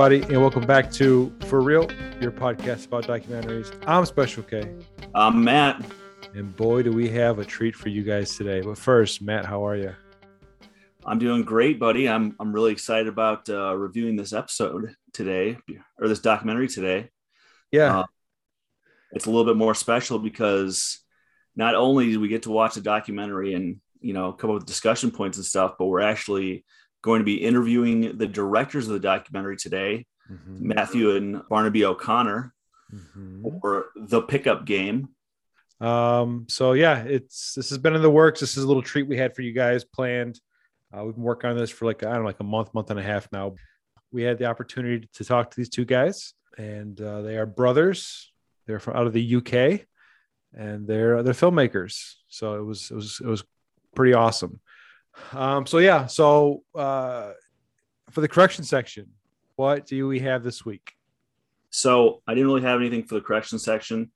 Everybody, and welcome back to For Real, your podcast about documentaries. I'm Special K, I'm Matt. and boy, do we have a treat for you guys today. But first, Matt, how are you? I'm doing great, buddy. I'm I'm really excited about uh, reviewing this episode today or this documentary today. Yeah, Uh, It's a little bit more special because not only do we get to watch a documentary and you know come up with discussion points and stuff, but we're actually going to be interviewing the directors of the documentary today, Mhm. Matthew and Barnaby O'Connor, Mhm. for the pickup game. Um, so yeah, it's this has been in the works. This is a little treat we had for you guys planned. Uh, we've been working on this for like I don't know, like a month, month and a half now. We had the opportunity to talk to these two guys, and uh, they are brothers. They're from out of the UK, and they're they're filmmakers. So it was it was it was pretty awesome. Um, so yeah, so uh, for the correction section, what do we have this week? So I didn't really have anything for the correction section.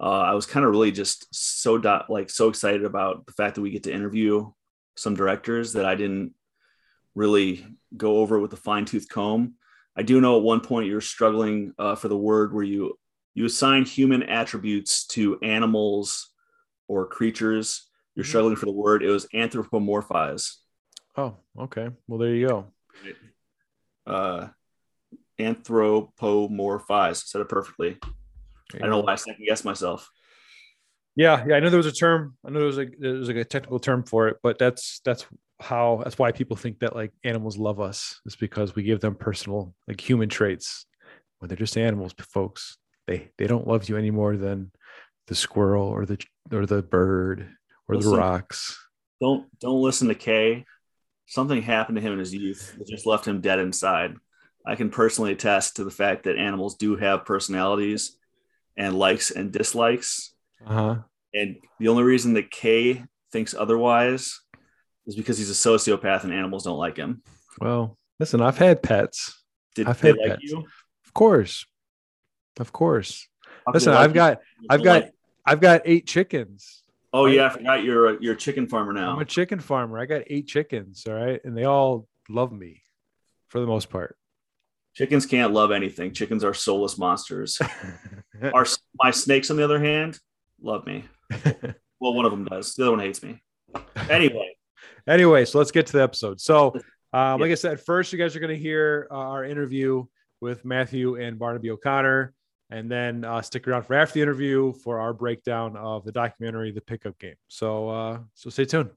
Uh, I was kind of really just so dot like so excited about the fact that we get to interview some directors that I didn't really go over with a fine tooth comb. I do know at one point you're struggling uh, for the word where you you assign human attributes to animals or creatures. You're struggling for the word. It was anthropomorphize. Oh, okay. Well, there you go. Uh, anthropomorphize. Said it perfectly. I don't know why I second guessed myself. Yeah, yeah, I know there was a term. I know there was a there was like a technical term for it, but that's that's how that's why people think that like animals love us is because we give them personal like human traits when they're just animals, folks. They they don't love you any more than the squirrel or the or the bird or the rocks. don't don't listen to Kay. Something happened to him in his youth that just left him dead inside. I can personally attest to the fact that animals do have personalities and likes and dislikes. Uh huh. And the only reason that Kay thinks otherwise is because he's a sociopath and animals don't like him. Well, listen, I've had pets, Did I've they had like pets. you? of course, of course. How could they Listen, I've got I've got I've got eight chickens. Oh yeah, I forgot you're a, you're a chicken farmer now. I'm a chicken farmer. I got eight chickens. All right. And they all love me for the most part. Chickens can't love anything. Chickens are soulless monsters. Our my snakes, on the other hand, love me. Well, one of them does. The other one hates me. Anyway, anyway, so let's get to the episode. So, um, like I said, first, you guys are going to hear uh, our interview with Matthew and Barnaby O'Connor. And then uh, stick around for after the interview for our breakdown of the documentary, The Pickup Game. So, uh, so stay tuned.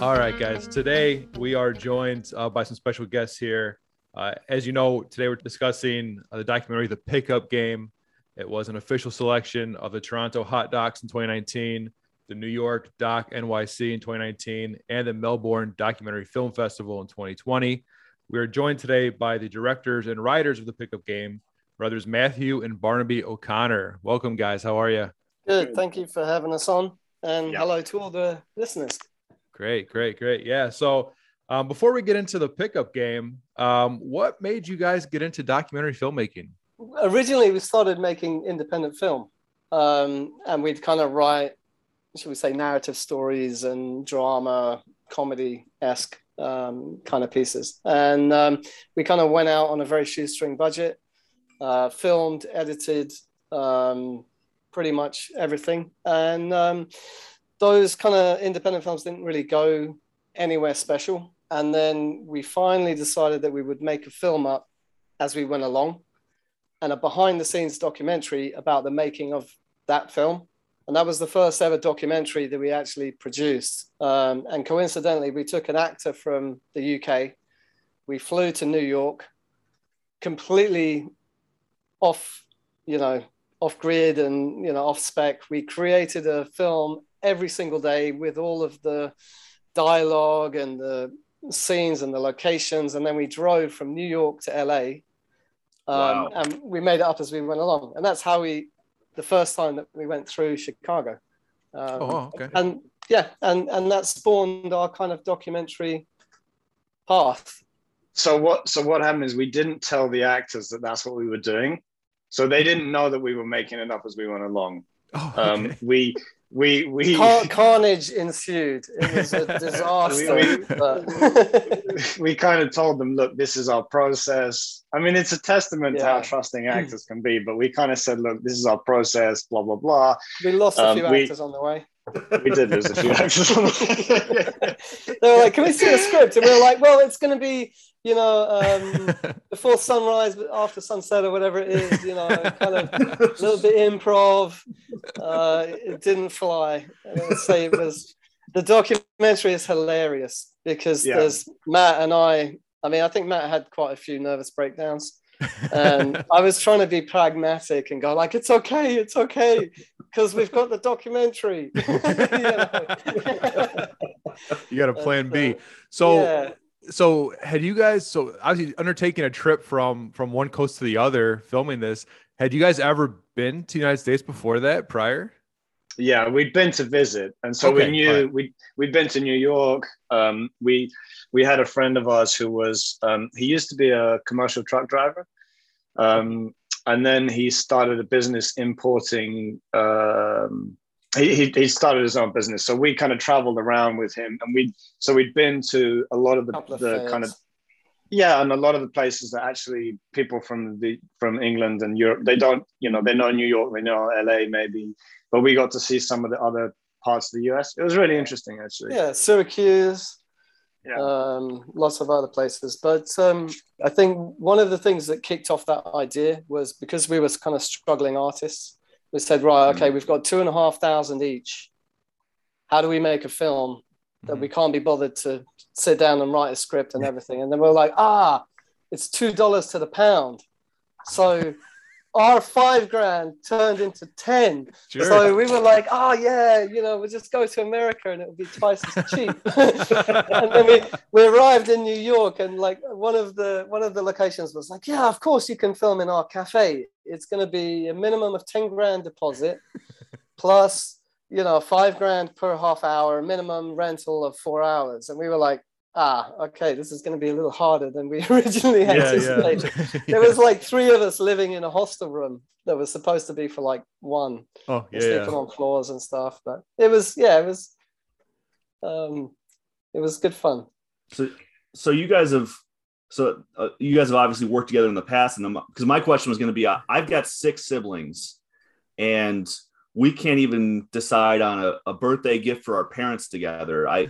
All right, guys. Today we are joined uh, by some special guests here. Uh, as you know, today we're discussing uh, the documentary The Pickup Game. It was an official selection of the Toronto Hot Docs in 2019, the New York Doc NYC in 2019, and the Melbourne Documentary Film Festival in 2020. We are joined today by the directors and writers of The Pickup Game, brothers Matthew and Barnaby O'Connor. Welcome, guys. How are you? Good. Thank you for having us on. And Yeah. hello to all the listeners. Great, great, great. Yeah. So, um, before we get into the pickup game, um, what made you guys get into documentary filmmaking? Originally, we started making independent film, um, and we'd kind of write, should we say, narrative stories and drama, comedy esque um, kind of pieces. And um, we kind of went out on a very shoestring budget, uh, filmed, edited, um, pretty much everything. And um, those kind of independent films didn't really go anywhere special. And then we finally decided that we would make a film up as we went along and a behind the scenes documentary about the making of that film. And that was the first ever documentary that we actually produced. Um, and coincidentally, we took an actor from the UK. We flew to New York, completely off, you know, off grid and, you know, off spec. We created a film every single day with all of the dialogue and the scenes and the locations. And then we drove from New York to LA. Um, Wow. And we made it up as we went along. And that's how we, the first time that we went through Chicago. Um, Oh, okay. And yeah, and, and that spawned our kind of documentary path. so what so what happened is we didn't tell the actors that that's what we were doing so they didn't know that we were making it up as we went along Oh, Um, we we we Car- carnage ensued. It was a disaster. We- but- we kind of told them, look, this is our process. I mean, it's a testament to how trusting actors can be, but we kind of said, look, this is our process, blah blah blah. we lost a Um, few we- actors on the way. We did lose a few actors. On the way. They were like, "Can we see the script?" And we were like, "Well, it's going to be, you know, um, before sunrise, but after sunset, or whatever it is. You know, kind of a little bit improv. Uh, it didn't fly. And I would say it was the documentary is hilarious because Yeah. there's Matt and I. I mean, I think Matt had quite a few nervous breakdowns, and I was trying to be pragmatic and go like, "It's okay, it's okay." Because we've got the documentary. You know? you got a plan B. Uh, So, yeah. So had you guys? So obviously undertaking a trip from from one coast to the other, filming this. Had you guys ever been to the United States before that? Prior? yeah, we'd been to visit, and so Okay, we knew alright. we we'd been to New York. Um, we we had a friend of ours who was um, he used to be a commercial truck driver, um, and then he started a business importing. Um, he, he, he started his own business, so we kind of traveled around with him, and we so we'd been to a lot of the, Couple the kind of yeah, and a lot of the places that actually people from the from England and Europe they don't you know they know New York, they know LA maybe, but we got to see some of the other parts of the US. It was really interesting actually. yeah, Syracuse, Yeah. um, lots of other places. But um, I think one of the things that kicked off that idea was because we were kind of struggling artists. We said, right, okay, we've got two and a half thousand each. How do we make a film that we can't be bothered to sit down and write a script and everything? And then we're like, ah, it's two dollars to the pound. So our five grand turned into ten. Sure. So we were like, oh yeah, you know, we'll just go to America and it would be twice as cheap. and then we, we arrived in New York and like one of the one of the locations was like, yeah, of course you can film in our cafe. It's going to be a minimum of 10 grand deposit plus, you know, five grand per half hour, minimum rental of four hours. And we were like, ah, okay, this is going to be a little harder than we originally yeah, anticipated. yeah. There was like three of us living in a hostel room that was supposed to be for like one oh yeah, sleeping yeah. on floors and stuff. But it was, yeah, it was, um, it was good fun. So, so you guys have, so uh, you guys have obviously worked together in the past, and because my question was going to be, uh, I've got six siblings, and we can't even decide on a, a birthday gift for our parents together. I,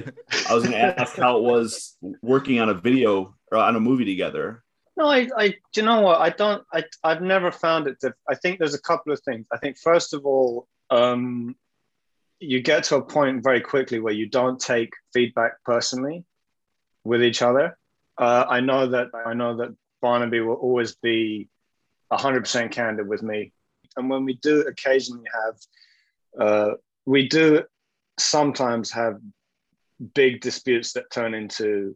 I was going to ask how it was working on a video or on a movie together. No, I, I, you know what? I don't, I, I've never found it. To, I think there's a couple of things. I think first of all, um, you get to a point very quickly where you don't take feedback personally with each other. Uh, I know that I know that Barnaby will always be 100% candid with me, and when we do occasionally have, uh, we do sometimes have big disputes that turn into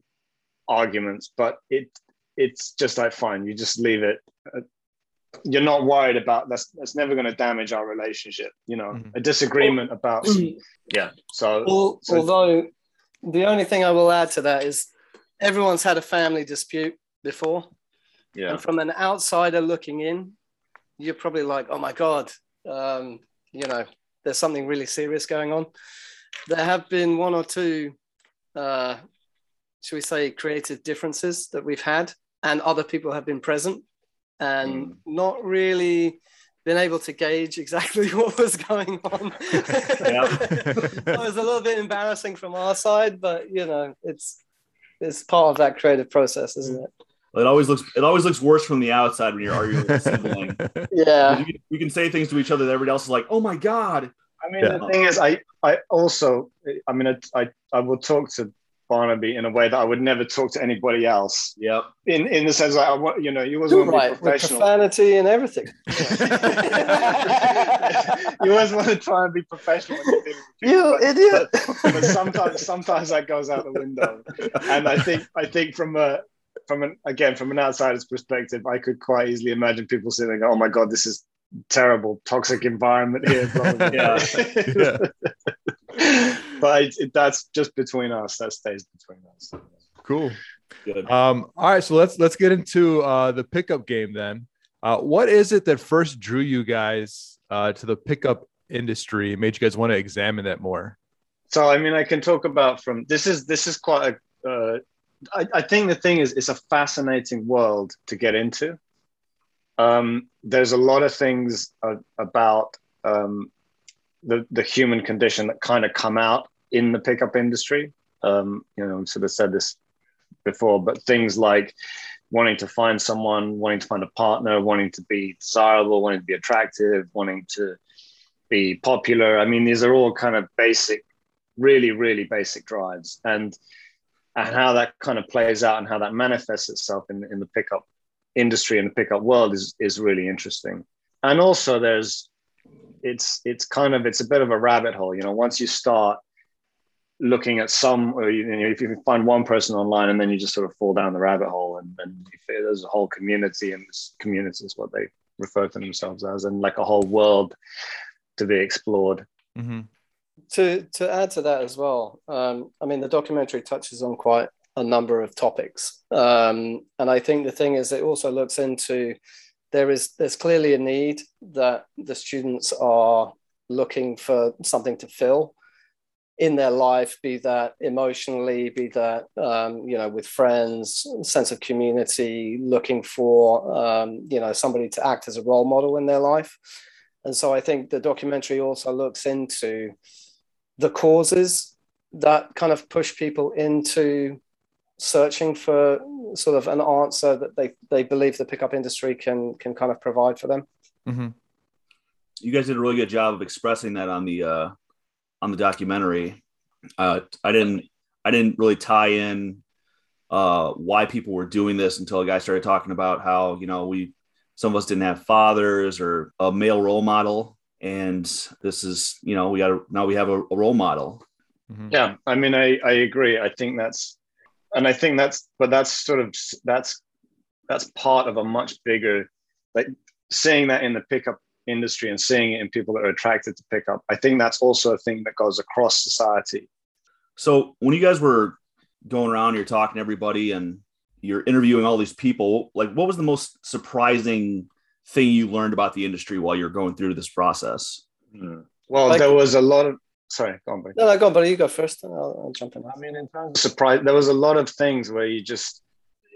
arguments, but it it's just like fine you just leave it Uh, you're not worried about that's that's never going to damage our relationship you know Mhm. a disagreement about yeah so Al- so- Although the only thing I will add to that is everyone's had a family dispute before. Yeah. And from an outsider looking in, you're probably like, oh my God, um, you know, there's something really serious going on. There have been one or two, uh, should we say, creative differences that we've had, and other people have been present and Mm. not really been able to gauge exactly what was going on. it was a little bit embarrassing from our side, but you know, it's it's part of that creative process, isn't it? It always looks it always looks worse from the outside when you're arguing with a sibling. Yeah. you, can, say things to each other that everybody else is like, "Oh my god!" i mean Yeah. the thing is i i also i mean I, I i will talk to barnaby in a way that i would never talk to anybody else Yep. in in the sense that i want you know you always want to be Right, with professional profanity and everything. you always want to try and be professional when you're people, you but- idiot. but sometimes sometimes that goes out the window and i think i think from a from an again from an outsider's perspective i could quite easily imagine people saying oh my god this is terrible toxic environment here blah, blah, blah. Yeah. but it, it- that's just between us that stays between us cool. Good. Um, all right, so let's let's get into uh, the pickup game then. Uh, what is it that first drew you guys uh, to the pickup industry made you guys want to examine that more? So, I mean, I can talk about from this is this is quite a. Uh, I, I think the thing is, it's a fascinating world to get into. Um, there's a lot of things uh, about um, the the human condition that kind of come out in the pickup industry. Um, you know, I've sort of said this before, but things like wanting to find someone, wanting to find a partner, wanting to be desirable, wanting to be attractive, wanting to be popular. I mean, these are all kind of basic, really, really basic drives, and and how that kind of plays out and how that manifests itself in in the pickup industry and the pickup world is is really interesting. And also, there's it's it's kind of it's a bit of a rabbit hole. You know, once you start looking at some, or you know, if you find one person online and then you just sort of fall down the rabbit hole, and then there's a whole community, and this community is what they refer to themselves as, and like a whole world to be explored. Mm-hmm. To to add to that as well, um, I mean, the documentary touches on quite a number of topics, um, and I think the thing is, it also looks into there is there's clearly a need that the students are looking for something to fill in their life, be that emotionally, be that um, you know with friends, sense of community, looking for um, you know somebody to act as a role model in their life. And so I think the documentary also looks into the causes that kind of push people into searching for sort of an answer that they, they believe the pickup industry can can kind of provide for them. Mm-hmm. You guys did a really good job of expressing that on the uh, on the documentary. Uh, I didn't I didn't really tie in uh, why people were doing this until a guy started talking about how you know we some of us didn't have fathers or a male role model, and this is you know we got a, now we have a, a role model. Mm-hmm. Yeah, I mean I I agree. I think that's and I think that's but that's sort of that's that's part of a much bigger like seeing that in the pickup industry and seeing it in people that are attracted to pickup. I think that's also a thing that goes across society. So when you guys were going around, you're talking to everybody and you're interviewing all these people, like what was the most surprising thing you learned about the industry while you're going through this process? Hmm. Well, like, there was a lot of sorry, go on, buddy. No, no, go on, but you go first, and I'll, I'll, jump in. I mean, in terms of surprise, there was a lot of things where you just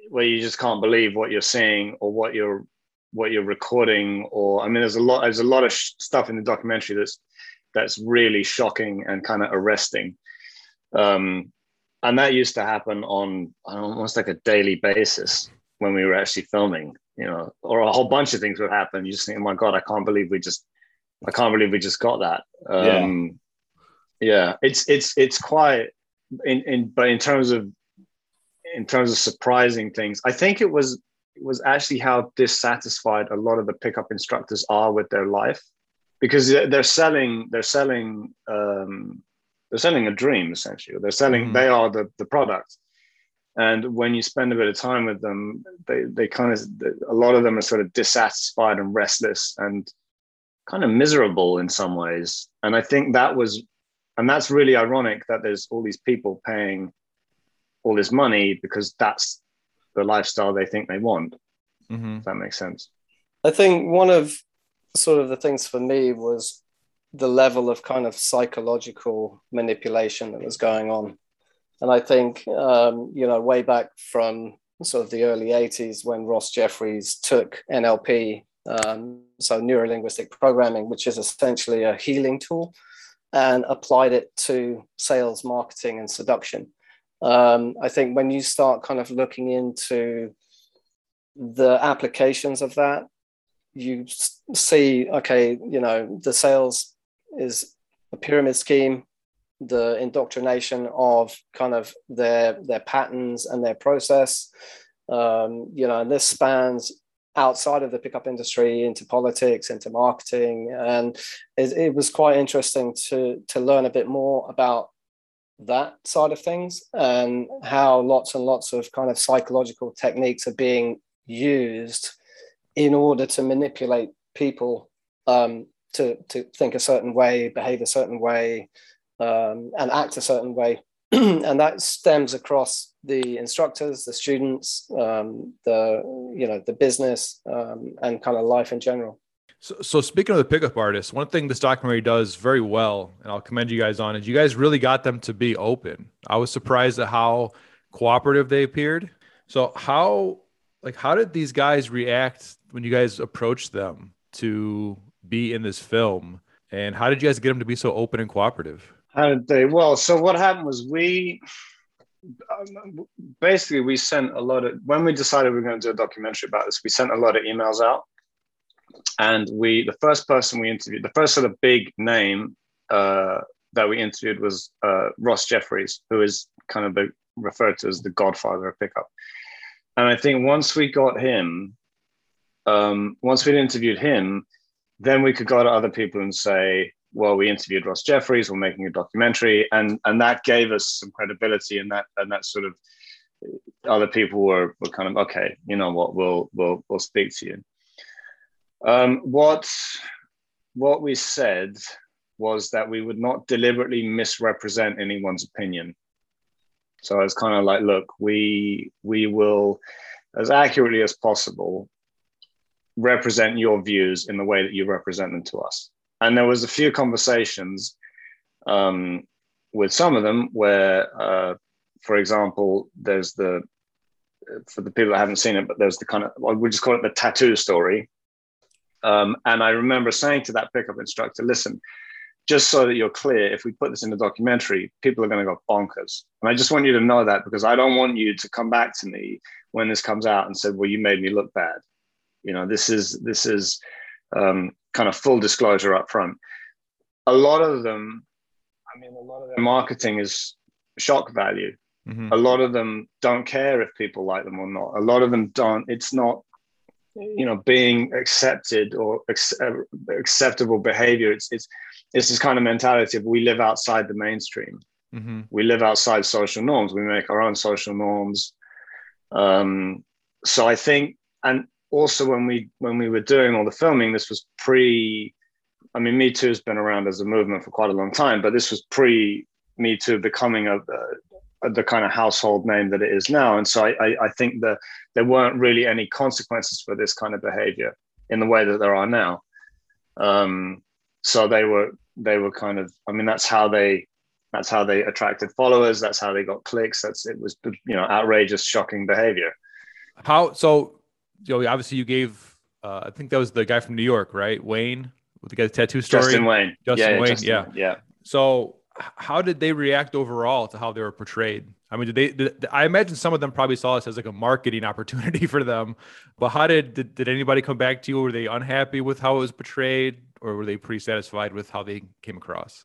where you just can't believe what you're seeing or what you're what you're recording, or I mean, there's a lot there's a lot of sh- stuff in the documentary that's that's really shocking and kind of arresting. Um, and that used to happen on almost like a daily basis when we were actually filming, you know, or a whole bunch of things would happen. You just think, oh my God, I can't believe we just, I can't believe we just got that. Um, yeah it's it's it's quite in, in but in terms of in terms of surprising things i think it was it was actually how dissatisfied a lot of the pickup instructors are with their life because they're selling they're selling um, they're selling a dream essentially they're selling mm-hmm. they are the, the product and when you spend a bit of time with them they, they kind of a lot of them are sort of dissatisfied and restless and kind of miserable in some ways. And i think that was and that's really ironic that there's all these people paying all this money because that's the lifestyle they think they want. Mm-hmm. that makes sense. I think one of sort of the things for me was the level of kind of psychological manipulation that was going on and i think um, you know way back from sort of the early 80s when ross jeffries took nlp um, so neurolinguistic programming which is essentially a healing tool and applied it to sales, marketing, and seduction. Um, I think when you start kind of looking into the applications of that, you see, okay, you know, the sales is a pyramid scheme, the indoctrination of kind of their their patterns and their process. Um, you know, and this spans outside of the pickup industry into politics, into marketing, and it, it, was quite interesting to to learn a bit more about that side of things and how lots and lots of kind of psychological techniques are being used in order to manipulate people um, to to think a certain way, behave a certain way, um, and act a certain way, and that stems across the instructors, the students, um, the you know the business, um, and kind of life in general. So, so speaking of the pickup artists, one thing this documentary does very well, and I'll commend you guys on, is you guys really got them to be open. I was surprised at how cooperative they appeared. So how like how did these guys react when you guys approached them to be in this film? And how did you guys get them to be so open and cooperative? How did they? Well, so what happened was we um, basically we sent a lot of when we decided we were going to do a documentary about this, we sent a lot of emails out, and we the first person we interviewed, the first sort of big name uh, that we interviewed was uh, Ross Jeffries, who is kind of the, referred to as the Godfather of pickup. And I think once we got him, um, once we'd interviewed him, then we could go to other people and say, well, we interviewed Ross Jeffries, we're making a documentary, and and that gave us some credibility, and that and that sort of other people were were kind of okay, you know what, we'll we'll we'll speak to you. Um, what what we said was that we would not deliberately misrepresent anyone's opinion. So it's kind of like, look, we we will, as accurately as possible, represent your views in the way that you represent them to us. And there was a few conversations um, with some of them where, uh, for example, there's the for the people that haven't seen it, but there's the kind of well, we just call it the tattoo story. Um, and I remember saying to that pickup instructor, "Listen, just so that you're clear, if we put this in a documentary, people are going to go bonkers. And I just want you to know that because I don't want you to come back to me when this comes out and said, "Well, you made me look bad." You know, this is this is um, kind of full disclosure up front. A lot of them, I mean, a lot of their marketing is shock value. Mm-hmm. A lot of them don't care if people like them or not. A lot of them don't. It's not, you know, being accepted or uh, acceptable behavior. It's it's it's this kind of mentality of we live outside the mainstream. Mm-hmm. We live outside social norms. We make our own social norms. Um, so I think, and also when we when we were doing all the filming, this was pre. I mean, Me Too has been around as a movement for quite a long time, but this was pre Me Too becoming a, a, the kind of household name that it is now. And so I, I, I think that there weren't really any consequences for this kind of behavior in the way that there are now. Um, so they were they were kind of i mean that's how they that's how they attracted followers that's how they got clicks that's it was you know outrageous shocking behavior how so know obviously you gave uh, i think that was the guy from new york right wayne with the guy's tattoo story justin wayne justin yeah, wayne justin, yeah yeah so how did they react overall to how they were portrayed I mean, did they? Did, I imagine some of them probably saw this as like a marketing opportunity for them. But how did, did did anybody come back to you? Were they unhappy with how it was portrayed, or were they pretty satisfied with how they came across?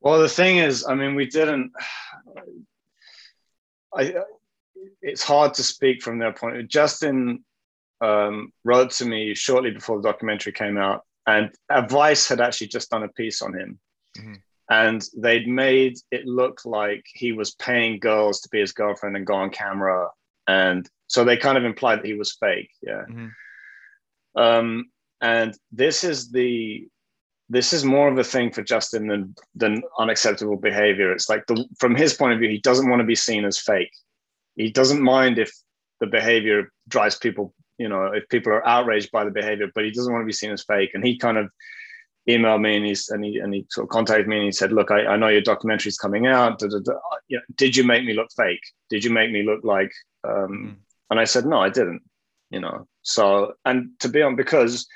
Well, the thing is, I mean, we didn't. I. It's hard to speak from their point. of view. Justin um, wrote to me shortly before the documentary came out, and Vice had actually just done a piece on him. Mm-hmm and they'd made it look like he was paying girls to be his girlfriend and go on camera and so they kind of implied that he was fake yeah mm-hmm. um, and this is the this is more of a thing for justin than than unacceptable behavior it's like the from his point of view he doesn't want to be seen as fake he doesn't mind if the behavior drives people you know if people are outraged by the behavior but he doesn't want to be seen as fake and he kind of emailed me and, he's, and, he, and he sort of contacted me and he said, look, I, I know your documentary is coming out. Da, da, da. You know, did you make me look fake? Did you make me look like, um, mm. and I said, no, I didn't, you know? So, and to be on, because,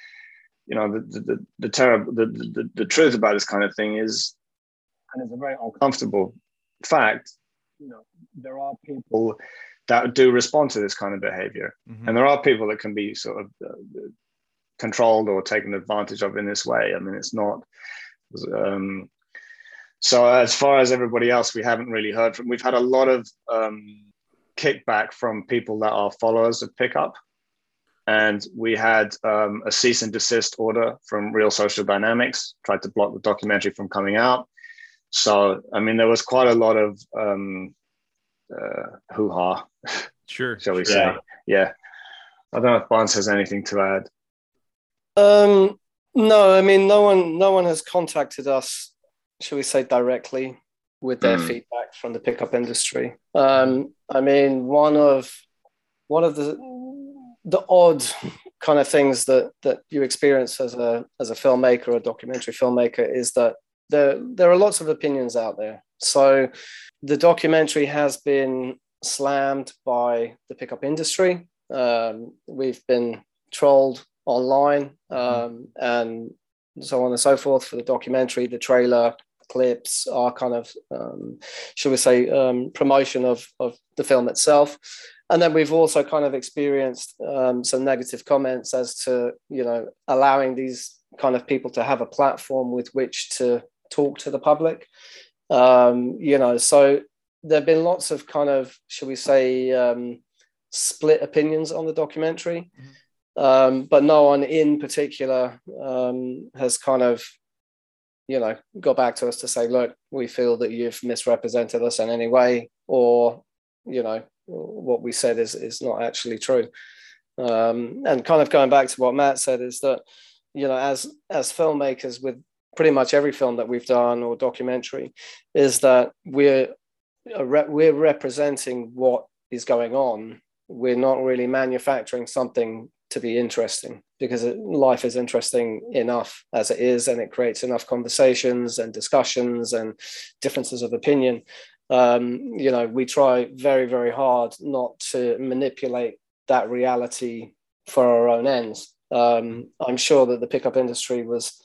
you know, the, the, the, the terrible, the, the, the truth about this kind of thing is, and it's a very uncomfortable fact, you know, there are people that do respond to this kind of behavior. Mm-hmm. And there are people that can be sort of uh, controlled or taken advantage of in this way. I mean, it's not. Um, so as far as everybody else, we haven't really heard from. We've had a lot of um, kickback from people that are followers of Pickup, and we had um, a cease and desist order from Real Social Dynamics. Tried to block the documentary from coming out. So I mean, there was quite a lot of um, uh, hoo ha. Sure, shall we sure. say? Yeah. I don't know if Barnes has anything to add. Um, no, I mean, no one, no one has contacted us, shall we say, directly with their mm. feedback from the pickup industry. Um, I mean, one of one of the the odd kind of things that that you experience as a as a filmmaker, a documentary filmmaker, is that there there are lots of opinions out there. So the documentary has been slammed by the pickup industry. Um, we've been trolled online mm-hmm. um, and so on and so forth for the documentary, the trailer, clips, our kind of, um, shall we say, um, promotion of, of the film itself. And then we've also kind of experienced um, some negative comments as to, you know, allowing these kind of people to have a platform with which to talk to the public. Um, you know, so there have been lots of kind of, shall we say, um, split opinions on the documentary. Mm-hmm. Um, but no one in particular um, has kind of, you know, got back to us to say, look, we feel that you've misrepresented us in any way, or, you know, what we said is, is not actually true. Um, and kind of going back to what Matt said is that, you know, as as filmmakers with pretty much every film that we've done or documentary, is that we're we're representing what is going on. We're not really manufacturing something to be interesting because life is interesting enough as it is and it creates enough conversations and discussions and differences of opinion um, you know we try very very hard not to manipulate that reality for our own ends um, i'm sure that the pickup industry was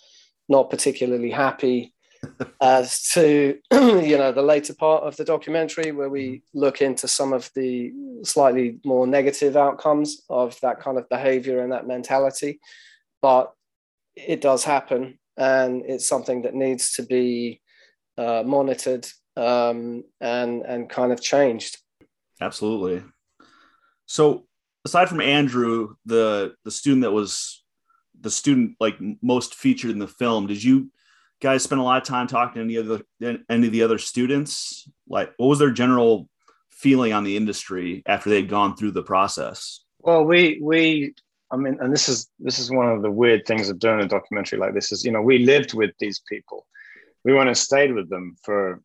not particularly happy as to you know the later part of the documentary where we mm-hmm. look into some of the slightly more negative outcomes of that kind of behavior and that mentality. But it does happen and it's something that needs to be uh, monitored um, and and kind of changed. Absolutely. So aside from andrew the the student that was the student like most featured in the film did you guys spend a lot of time talking to any of the any of the other students? Like, what was their general feeling on the industry after they'd gone through the process? Well, we we I mean, and this is this is one of the weird things of doing a documentary like this is you know we lived with these people, we went and stayed with them for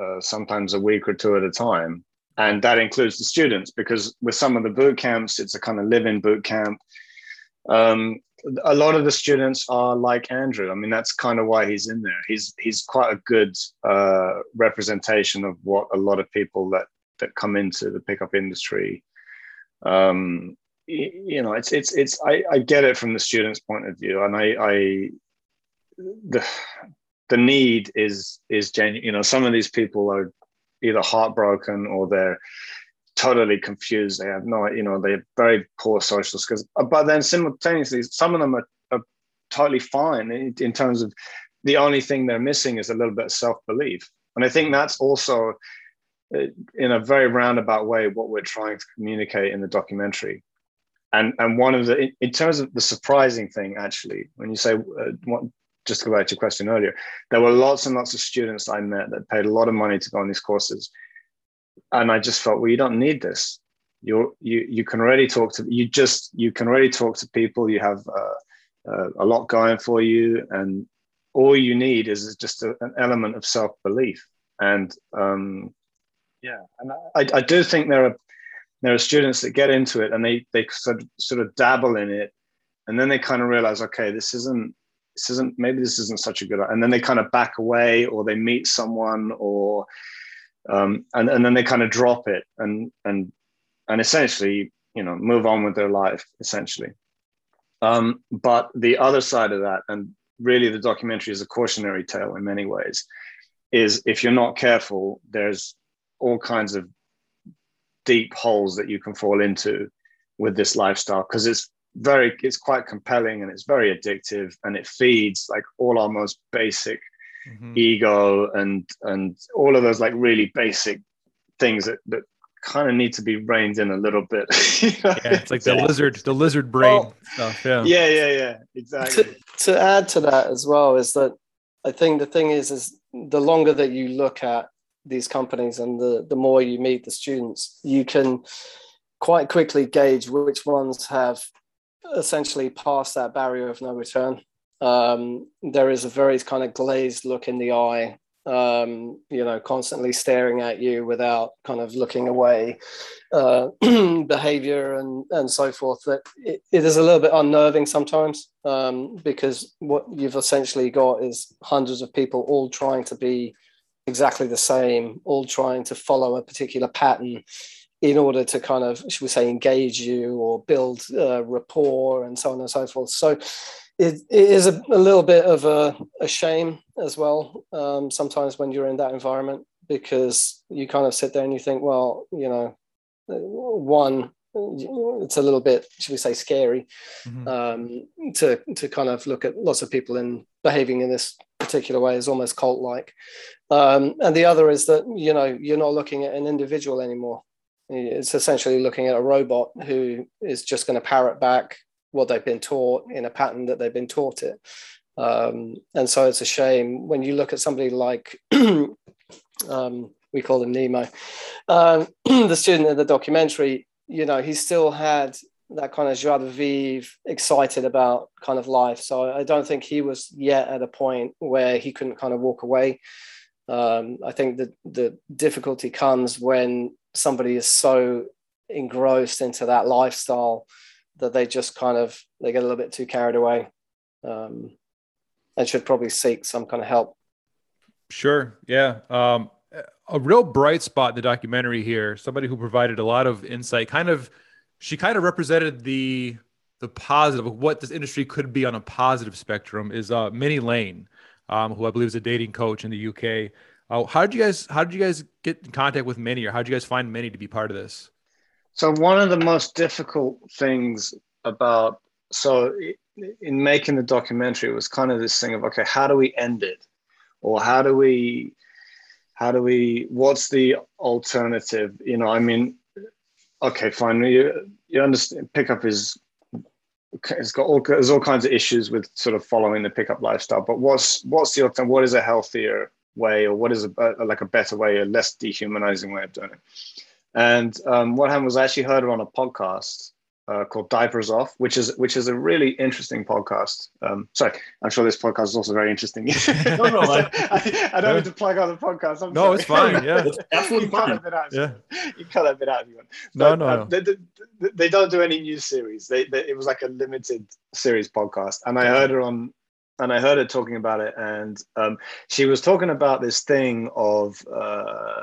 uh, sometimes a week or two at a time, and that includes the students because with some of the boot camps, it's a kind of live-in boot camp. Um, a lot of the students are like Andrew. I mean, that's kind of why he's in there. He's he's quite a good uh, representation of what a lot of people that that come into the pickup industry. Um, you know, it's it's it's. I, I get it from the students' point of view, and I, I the the need is is genuine. You know, some of these people are either heartbroken or they're totally confused. They have no, you know, they have very poor social skills. Uh, but then simultaneously, some of them are, are totally fine in, in, terms of the only thing they're missing is a little bit of self belief. And I think that's also, uh, in a very roundabout way, what we're trying to communicate in the documentary. And and one of the, in terms of the surprising thing, actually, when you say, uh, what, just to go back to your question earlier, there were lots and lots of students I met that paid a lot of money to go on these courses and I just felt, well, you don't need this. You you you can already talk to you just you can already talk to people. You have uh, uh, a lot going for you, and all you need is just a, an element of self belief. And um, yeah, and I, I do think there are there are students that get into it and they they sort of, sort of dabble in it, and then they kind of realize, okay, this isn't this isn't maybe this isn't such a good, and then they kind of back away or they meet someone or um, and and then they kind of drop it and and and essentially you know move on with their life essentially. Um, but the other side of that, and really the documentary is a cautionary tale in many ways, is if you're not careful, there's all kinds of deep holes that you can fall into with this lifestyle because it's very it's quite compelling and it's very addictive and it feeds like all our most basic mm-hmm. ego and and all of those like really basic things that, that kind of need to be reined in a little bit. yeah, it's like the lizard, the lizard brain well, stuff. Yeah. Yeah, yeah, yeah. Exactly. To, to add to that as well is that I think the thing is is the longer that you look at these companies and the, the more you meet the students, you can quite quickly gauge which ones have essentially passed that barrier of no return um, there is a very kind of glazed look in the eye um, you know, constantly staring at you without kind of looking away, uh, behavior and, and so forth, that it, it is a little bit unnerving sometimes um, because what you've essentially got is hundreds of people all trying to be exactly the same, all trying to follow a particular pattern in order to kind of, should we say, engage you or build uh, rapport and so on and so forth. So it, it is a, a, little bit of a, a shame as well um, sometimes when you're in that environment because you kind of sit there and you think, well, you know, one, it's a little bit, should we say, scary mm-hmm. um, to to kind of look at lots of people in behaving in this particular way is almost cult like. Um, and the other is that you know you're not looking at an individual anymore. It's essentially looking at a robot who is just going to parrot back what they've been taught in a pattern that they've been taught it. Um, and so it's a shame when you look at somebody like um, we call him Nemo, uh, the student in the documentary. You know, he still had that kind of joie de vivre, excited about kind of life. So I don't think he was yet at a point where he couldn't kind of walk away. Um, I think that the difficulty comes when somebody is so engrossed into that lifestyle that they just kind of they get a little bit too carried away um, and should probably seek some kind of help. Sure. Yeah. Um, a real bright spot in the documentary here. Somebody who provided a lot of insight. Kind of, she kind of represented the the positive of what this industry could be on a positive spectrum. Is uh, Minnie Lane, um, who I believe is a dating coach in the UK. Uh, how did you guys How did you guys get in contact with Minnie, or how did you guys find Minnie to be part of this? So one of the most difficult things about so in making the documentary was kind of this thing of okay, how do we end it, or how do we, how do we, what's the alternative? You know, I mean, okay, fine, you you understand pickup is it's got all there's all kinds of issues with sort of following the pickup lifestyle, but what's what's the alternative? What is a healthier way, or what is a, like a better way, a less dehumanizing way of doing it? And um, what happened was I actually heard her on a podcast uh, called Diapers Off, which is which is a really interesting podcast. Um, sorry, I'm sure this podcast is also very interesting. no, no, I, I, I, don't yeah. need to plug other podcasts. I'm no, sorry. it's fine. Yeah, it's absolutely fine. Yeah, you cut that bit out if you want. no, no, uh, no. They, they, they, don't do any news series. They, they, it was like a limited series podcast, and I heard her on. And I heard her talking about it, and um, she was talking about this thing of uh,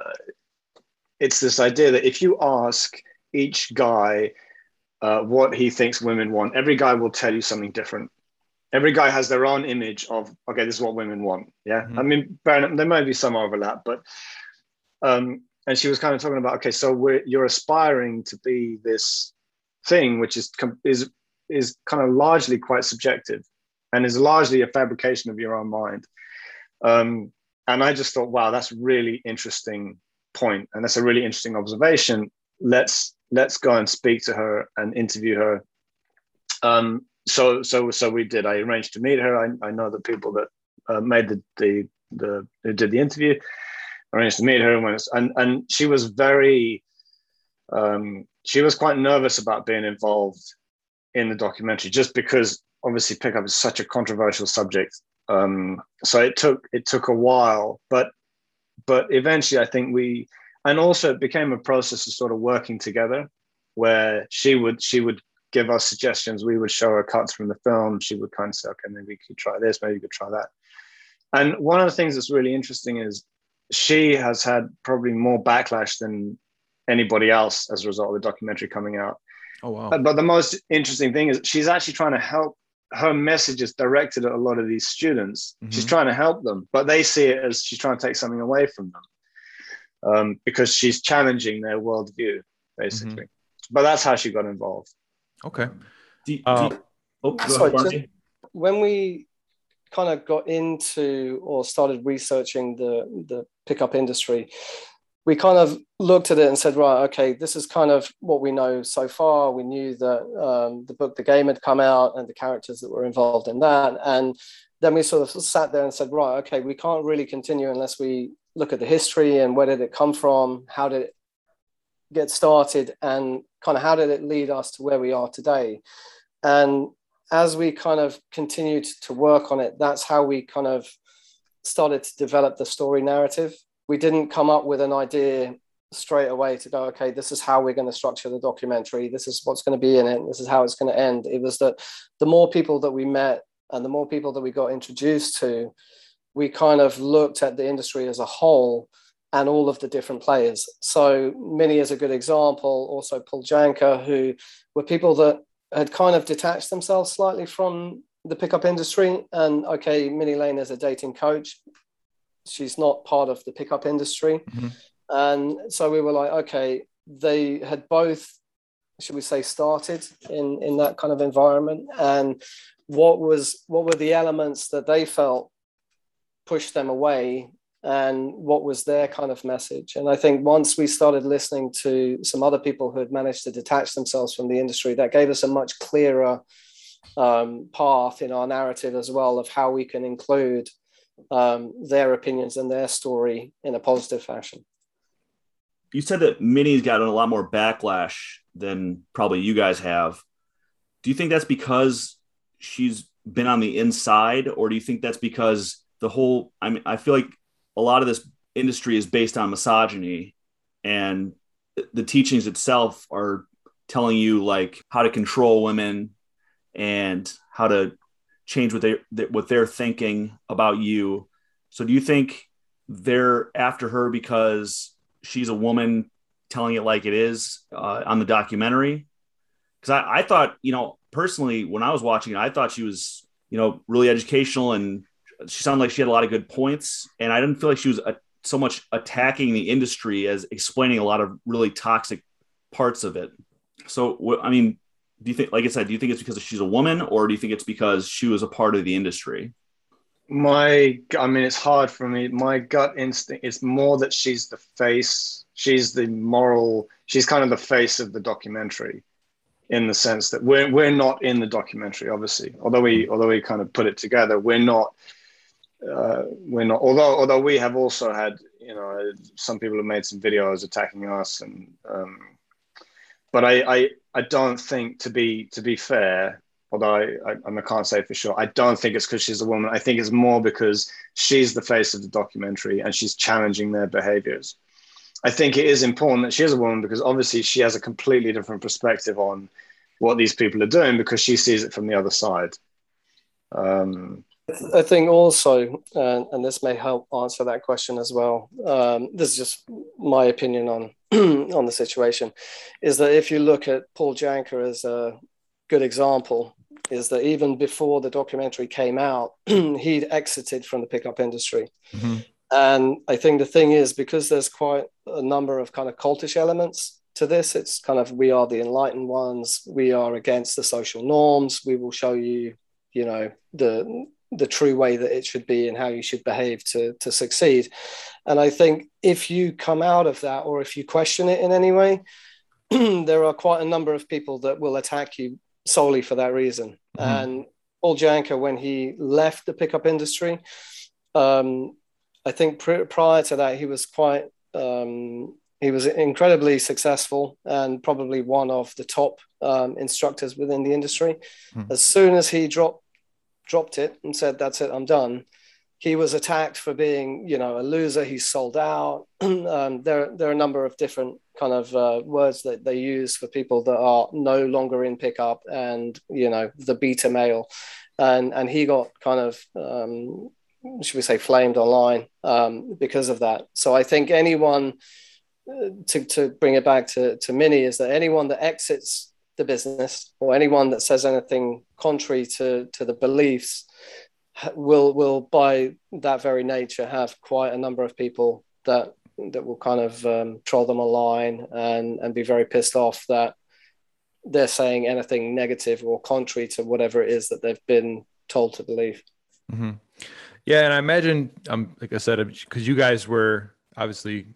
it's this idea that if you ask each guy uh, what he thinks women want, every guy will tell you something different. Every guy has their own image of okay, this is what women want. Yeah, mm-hmm. I mean, there might be some overlap, but um, and she was kind of talking about okay, so we're, you're aspiring to be this thing, which is is is kind of largely quite subjective, and is largely a fabrication of your own mind. Um, and I just thought, wow, that's really interesting point, and that's a really interesting observation. Let's let's go and speak to her and interview her. Um, so so so we did. I arranged to meet her. I, I know the people that uh, made the the the who did the interview. arranged to meet her and and and she was very. Um, she was quite nervous about being involved in the documentary, just because obviously pickup is such a controversial subject. Um, so it took it took a while, but but eventually I think we and also it became a process of sort of working together where she would she would give us suggestions. We would show her cuts from the film. She would kind of say okay maybe we could try this maybe we could try that. And one of the things that's really interesting is she has had probably more backlash than anybody else as a result of the documentary coming out. Oh wow. But, but the most interesting thing is she's actually trying to help her message is directed at a lot of these students. Mm-hmm. She's trying to help them, but they see it as she's trying to take something away from them um, because she's challenging their worldview, basically. Mm-hmm. But that's how she got involved. Okay. Do, uh, oh, sorry, when we kind of got into or started researching the the pickup industry, we kind of looked at it and said, right, okay, this is kind of what we know so far. We knew that um, the book The Game had come out and the characters that were involved in that. And then we sort of sat there and said, right, okay, we can't really continue unless we look at the history and where did it come from? How did it get started? And kind of how did it lead us to where we are today? And as we kind of continued to work on it, that's how we kind of started to develop the story narrative. We didn't come up with an idea straight away to go, okay, this is how we're going to structure the documentary. This is what's going to be in it. This is how it's going to end. It was that the more people that we met and the more people that we got introduced to, we kind of looked at the industry as a whole and all of the different players. So Minnie is a good example. Also Paul Janka, who were people that had kind of detached themselves slightly from the pickup industry. And okay, Minnie Lane is a dating coach. She's not part of the pickup industry. Mm-hmm. And so we were like, okay, they had both, should we say, started in, in that kind of environment. And what was what were the elements that they felt pushed them away and what was their kind of message. And I think once we started listening to some other people who had managed to detach themselves from the industry, that gave us a much clearer um, path in our narrative as well of how we can include um, their opinions and their story in a positive fashion. You said that Minnie's gotten a lot more backlash than probably you guys have. Do you think that's because she's been on the inside, or do you think that's because the whole? I mean, I feel like a lot of this industry is based on misogyny and the teachings itself are telling you like how to control women and how to change what they what they're thinking about you. So do you think they're after her because she's a woman telling it like it is uh, on the documentary? Because I, I thought you know personally when i was watching it i thought she was you know really educational and she sounded like she had a lot of good points, and I didn't feel like she was a, so much attacking the industry as explaining a lot of really toxic parts of it. So, I mean, do you think, like I said, do you think it's because she's a woman, or do you think it's because she was a part of the industry? My, I mean, it's hard for me. My gut instinct is more that she's the face. She's the moral. She's kind of the face of the documentary in the sense that we're we're not in the documentary obviously although we although we kind of put it together we're not uh, we're not. Although although we have also had you know some people have made some videos attacking us, and um, but I, I I don't think to be to be fair. Although I, I, I can't say for sure, I don't think it's because she's a woman. I think it's more because she's the face of the documentary and she's challenging their behaviors. I think it is important that she is a woman because obviously she has a completely different perspective on what these people are doing because she sees it from the other side. Um, I think also, uh, and this may help answer that question as well. Um, this is just my opinion on on the situation. Is that if you look at Paul Janka as a good example, is that even before the documentary came out, he'd exited from the pickup industry. Mm-hmm. And I think the thing is because there's quite a number of kind of cultish elements to this. It's kind of we are the enlightened ones. We are against the social norms. We will show you, you know, the the true way that it should be and how you should behave to to succeed and i think if you come out of that or if you question it in any way there are quite a number of people that will attack you solely for that reason mm-hmm. and paul janka when he left the pickup industry um, i think pr- prior to that he was quite um, he was incredibly successful and probably one of the top um, instructors within the industry. Mm. As soon as he dropped dropped it and said, "That's it, I'm done." He was attacked for being, you know, a loser. He's sold out. um, there, there are a number of different kind of uh, words that they use for people that are no longer in pickup, and you know, the beta male, and and he got kind of, um, should we say, flamed online um, because of that. So I think anyone. Uh, to, to bring it back to, to Minnie is that anyone that exits the business or anyone that says anything contrary to, to the beliefs will will by that very nature have quite a number of people that that will kind of um, troll them online and and be very pissed off that they're saying anything negative or contrary to whatever it is that they've been told to believe. Mm-hmm. Yeah, and I imagine, um, like I said, because you guys were obviously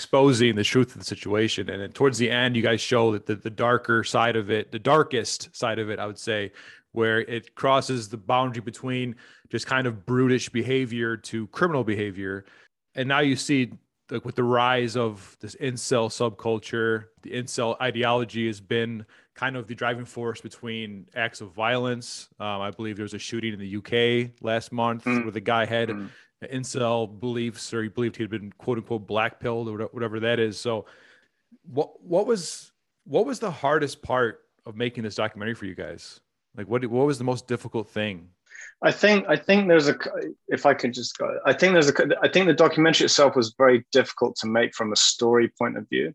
exposing the truth of the situation. And then towards the end, you guys show that the, the darker side of it, the darkest side of it, I would say, where it crosses the boundary between just kind of brutish behavior to criminal behavior. And now you see like with the rise of this incel subculture, the incel ideology has been kind of the driving force between acts of violence. Um, I believe there was a shooting in the UK last month mm. where the guy had mm. Incel beliefs, or he believed he had been quote unquote blackpilled or whatever that is. So, what what was what was the hardest part of making this documentary for you guys? Like, what what was the most difficult thing? I think I think there's a if I could just go I think there's a I think the documentary itself was very difficult to make from a story point of view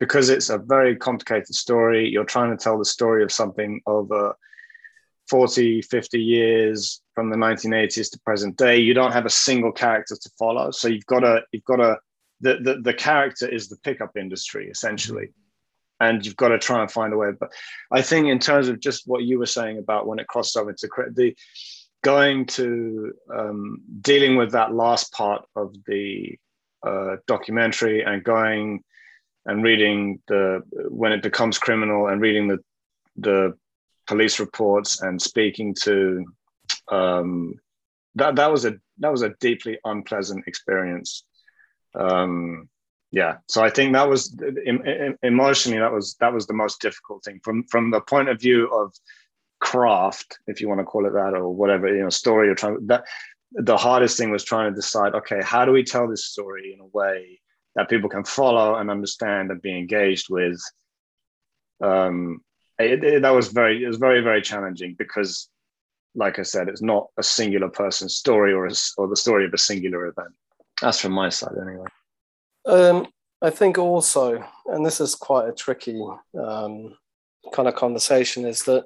because it's a very complicated story. You're trying to tell the story of something over 40, 50 years from the 1980s to present day. You don't have a single character to follow. So you've got to, you've got to, the, the, the character is the pickup industry essentially. And you've got to try and find a way. But I think in terms of just what you were saying about when it crossed over to the going to um, dealing with that last part of the uh, documentary and going and reading the when it becomes criminal and reading the the police reports and speaking to um, that that was a that was a deeply unpleasant experience. Um, yeah, so I think that was emotionally that was that was the most difficult thing from from the point of view of craft, if you want to call it that, or whatever you know story you're trying. That the hardest thing was trying to decide. Okay, how do we tell this story in a way that people can follow and understand and be engaged with. Um, it, it, that was very it was very very challenging because, like I said, it's not a singular person's story or a, or the story of a singular event. That's from my side anyway. Um, I think also, and this is quite a tricky um, kind of conversation, is that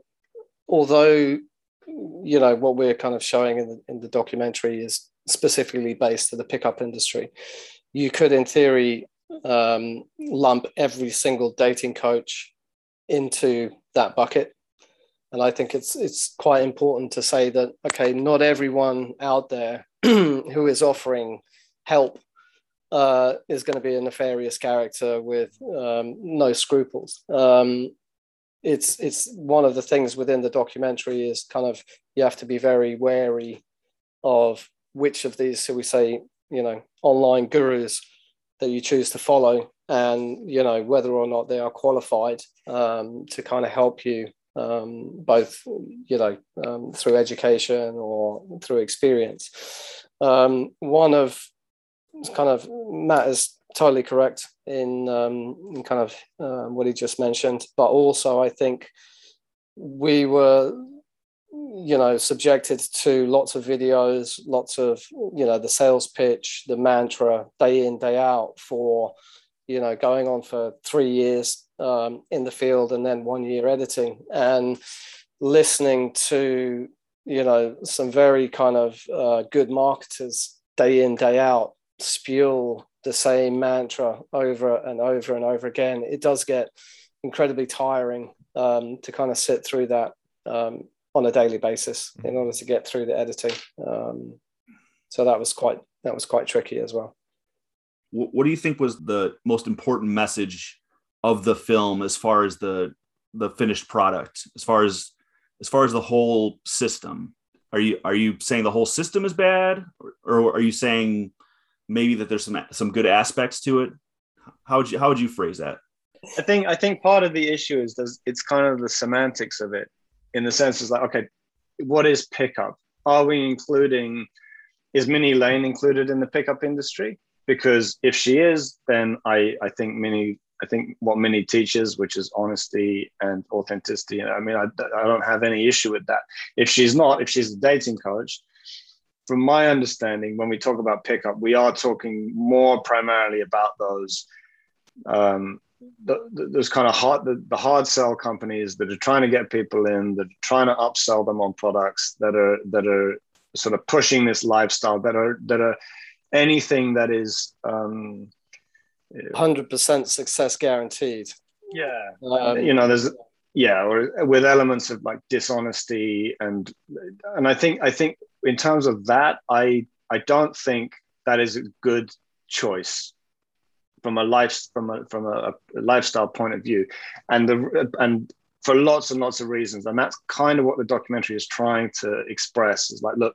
although you know what we're kind of showing in the, in the documentary is specifically based to the pickup industry you could, in theory, um, lump every single dating coach into that bucket. And I think it's it's quite important to say that okay, not everyone out there who is offering help uh, is going to be a nefarious character with um, no scruples. Um, it's it's one of the things within the documentary is kind of you have to be very wary of which of these, so we say, you know online gurus that you choose to follow and you know whether or not they are qualified um, to kind of help you um, both you know um, through education or through experience. Um, one of kind of matt is totally correct in, um, in kind of uh, what he just mentioned but also i think we were you know subjected to lots of videos lots of you know the sales pitch the mantra day in day out for you know going on for three years um, in the field and then one year editing and listening to you know some very kind of uh, good marketers day in day out spew the same mantra over and over and over again it does get incredibly tiring um, to kind of sit through that um, on a daily basis in order to get through the editing. Um, so that was quite that was quite tricky as well. What do you think was the most important message of the film as far as the the finished product, as far as as far as the whole system? Are you are you saying the whole system is bad, or, or are you saying maybe that there's some some good aspects to it? How would you how would you phrase that? I think I think part of the issue is there's it's kind of the semantics of it in the sense is like, okay, what is pickup? Are we including, is Minnie Lane included in the pickup industry? Because if she is, then I, I think Minnie, I think what Minnie teaches, which is honesty and authenticity. I mean, I, I don't have any issue with that. If she's not, if she's a dating coach, from my understanding, when we talk about pickup, we are talking more primarily about those um, the, the, those kind of hard the, the, hard sell companies that are trying to get people in that are trying to upsell them on products that are that are sort of pushing this lifestyle that are that are anything that is um, 100% success guaranteed yeah um, you know there's yeah or with elements of like dishonesty and and i think i think in terms of that i i don't think that is a good choice from a life from a from a, a lifestyle point of view, and the and for lots and lots of reasons, and that's kind of what the documentary is trying to express. Is like, look,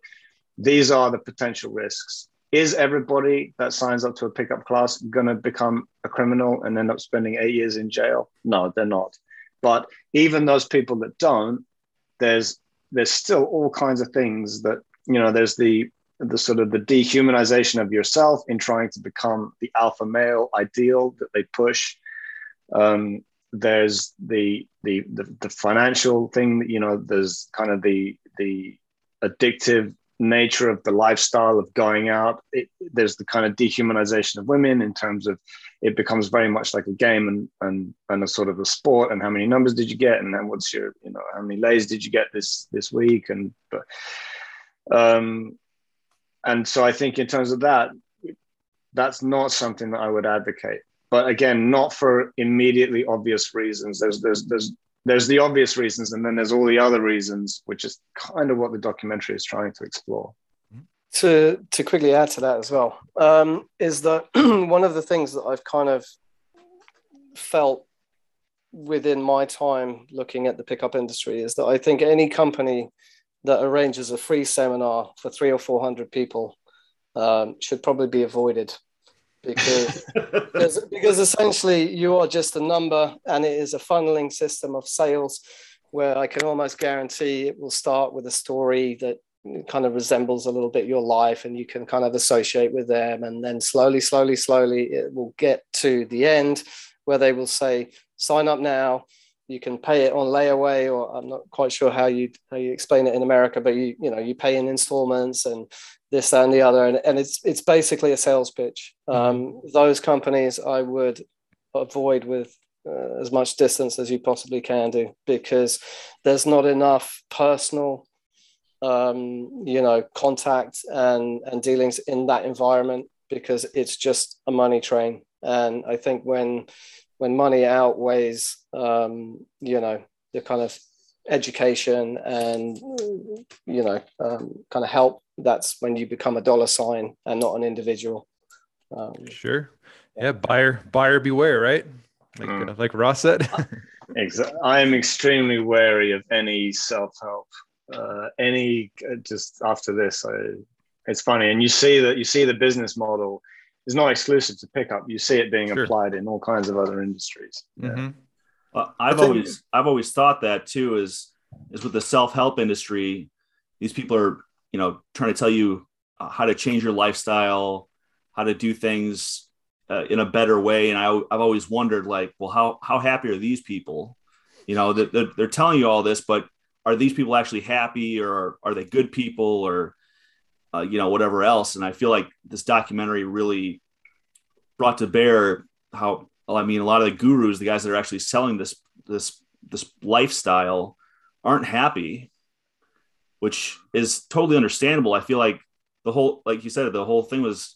these are the potential risks. Is everybody that signs up to a pickup class going to become a criminal and end up spending eight years in jail? No, they're not. But even those people that don't, there's there's still all kinds of things that you know. There's the the sort of the dehumanization of yourself in trying to become the alpha male ideal that they push. Um, there's the, the the the financial thing. You know, there's kind of the the addictive nature of the lifestyle of going out. It, there's the kind of dehumanization of women in terms of it becomes very much like a game and and and a sort of a sport. And how many numbers did you get? And then what's your you know how many lays did you get this this week? And but um, and so I think in terms of that, that's not something that I would advocate. But again, not for immediately obvious reasons. There's there's there's there's the obvious reasons, and then there's all the other reasons, which is kind of what the documentary is trying to explore. To to quickly add to that as well, um, is that one of the things that I've kind of felt within my time looking at the pickup industry is that I think any company that arranges a free seminar for three or four hundred people um, should probably be avoided because, because, because essentially you are just a number and it is a funneling system of sales where I can almost guarantee it will start with a story that kind of resembles a little bit your life and you can kind of associate with them. And then slowly slowly slowly it will get to the end where they will say sign up now. You can pay it on layaway or i'm not quite sure how you how you explain it in america but you you know you pay in installments and this that, and the other. And, and it's it's basically a sales pitch. Mm-hmm. um, those companies i would avoid with uh, as much distance as you possibly can do because there's not enough personal um, you know contact and and dealings in that environment because it's just a money train. And i think when when money outweighs um, you know the kind of education and you know um, kind of help that's when you become a dollar sign and not an individual um, sure yeah. yeah buyer buyer beware right like mm. uh, like ross said exactly i am extremely wary of any self-help uh, any uh, just after this I, it's funny and you see that you see the business model is not exclusive to pickup you see it being sure. applied in all kinds of other industries mm-hmm. Well, i've always i've always thought that too is is with the self-help industry these people are you know trying to tell you uh, how to change your lifestyle how to do things uh, in a better way. And I, i've always wondered like well how how happy are these people? You know they're, they're telling you all this but are these people actually happy or are they good people or uh, you know whatever else? And i feel like this documentary really brought to bear how well, i mean a lot of the gurus the guys that are actually selling this this this lifestyle aren't happy, which is totally understandable. I feel like the whole, like you said, the whole thing was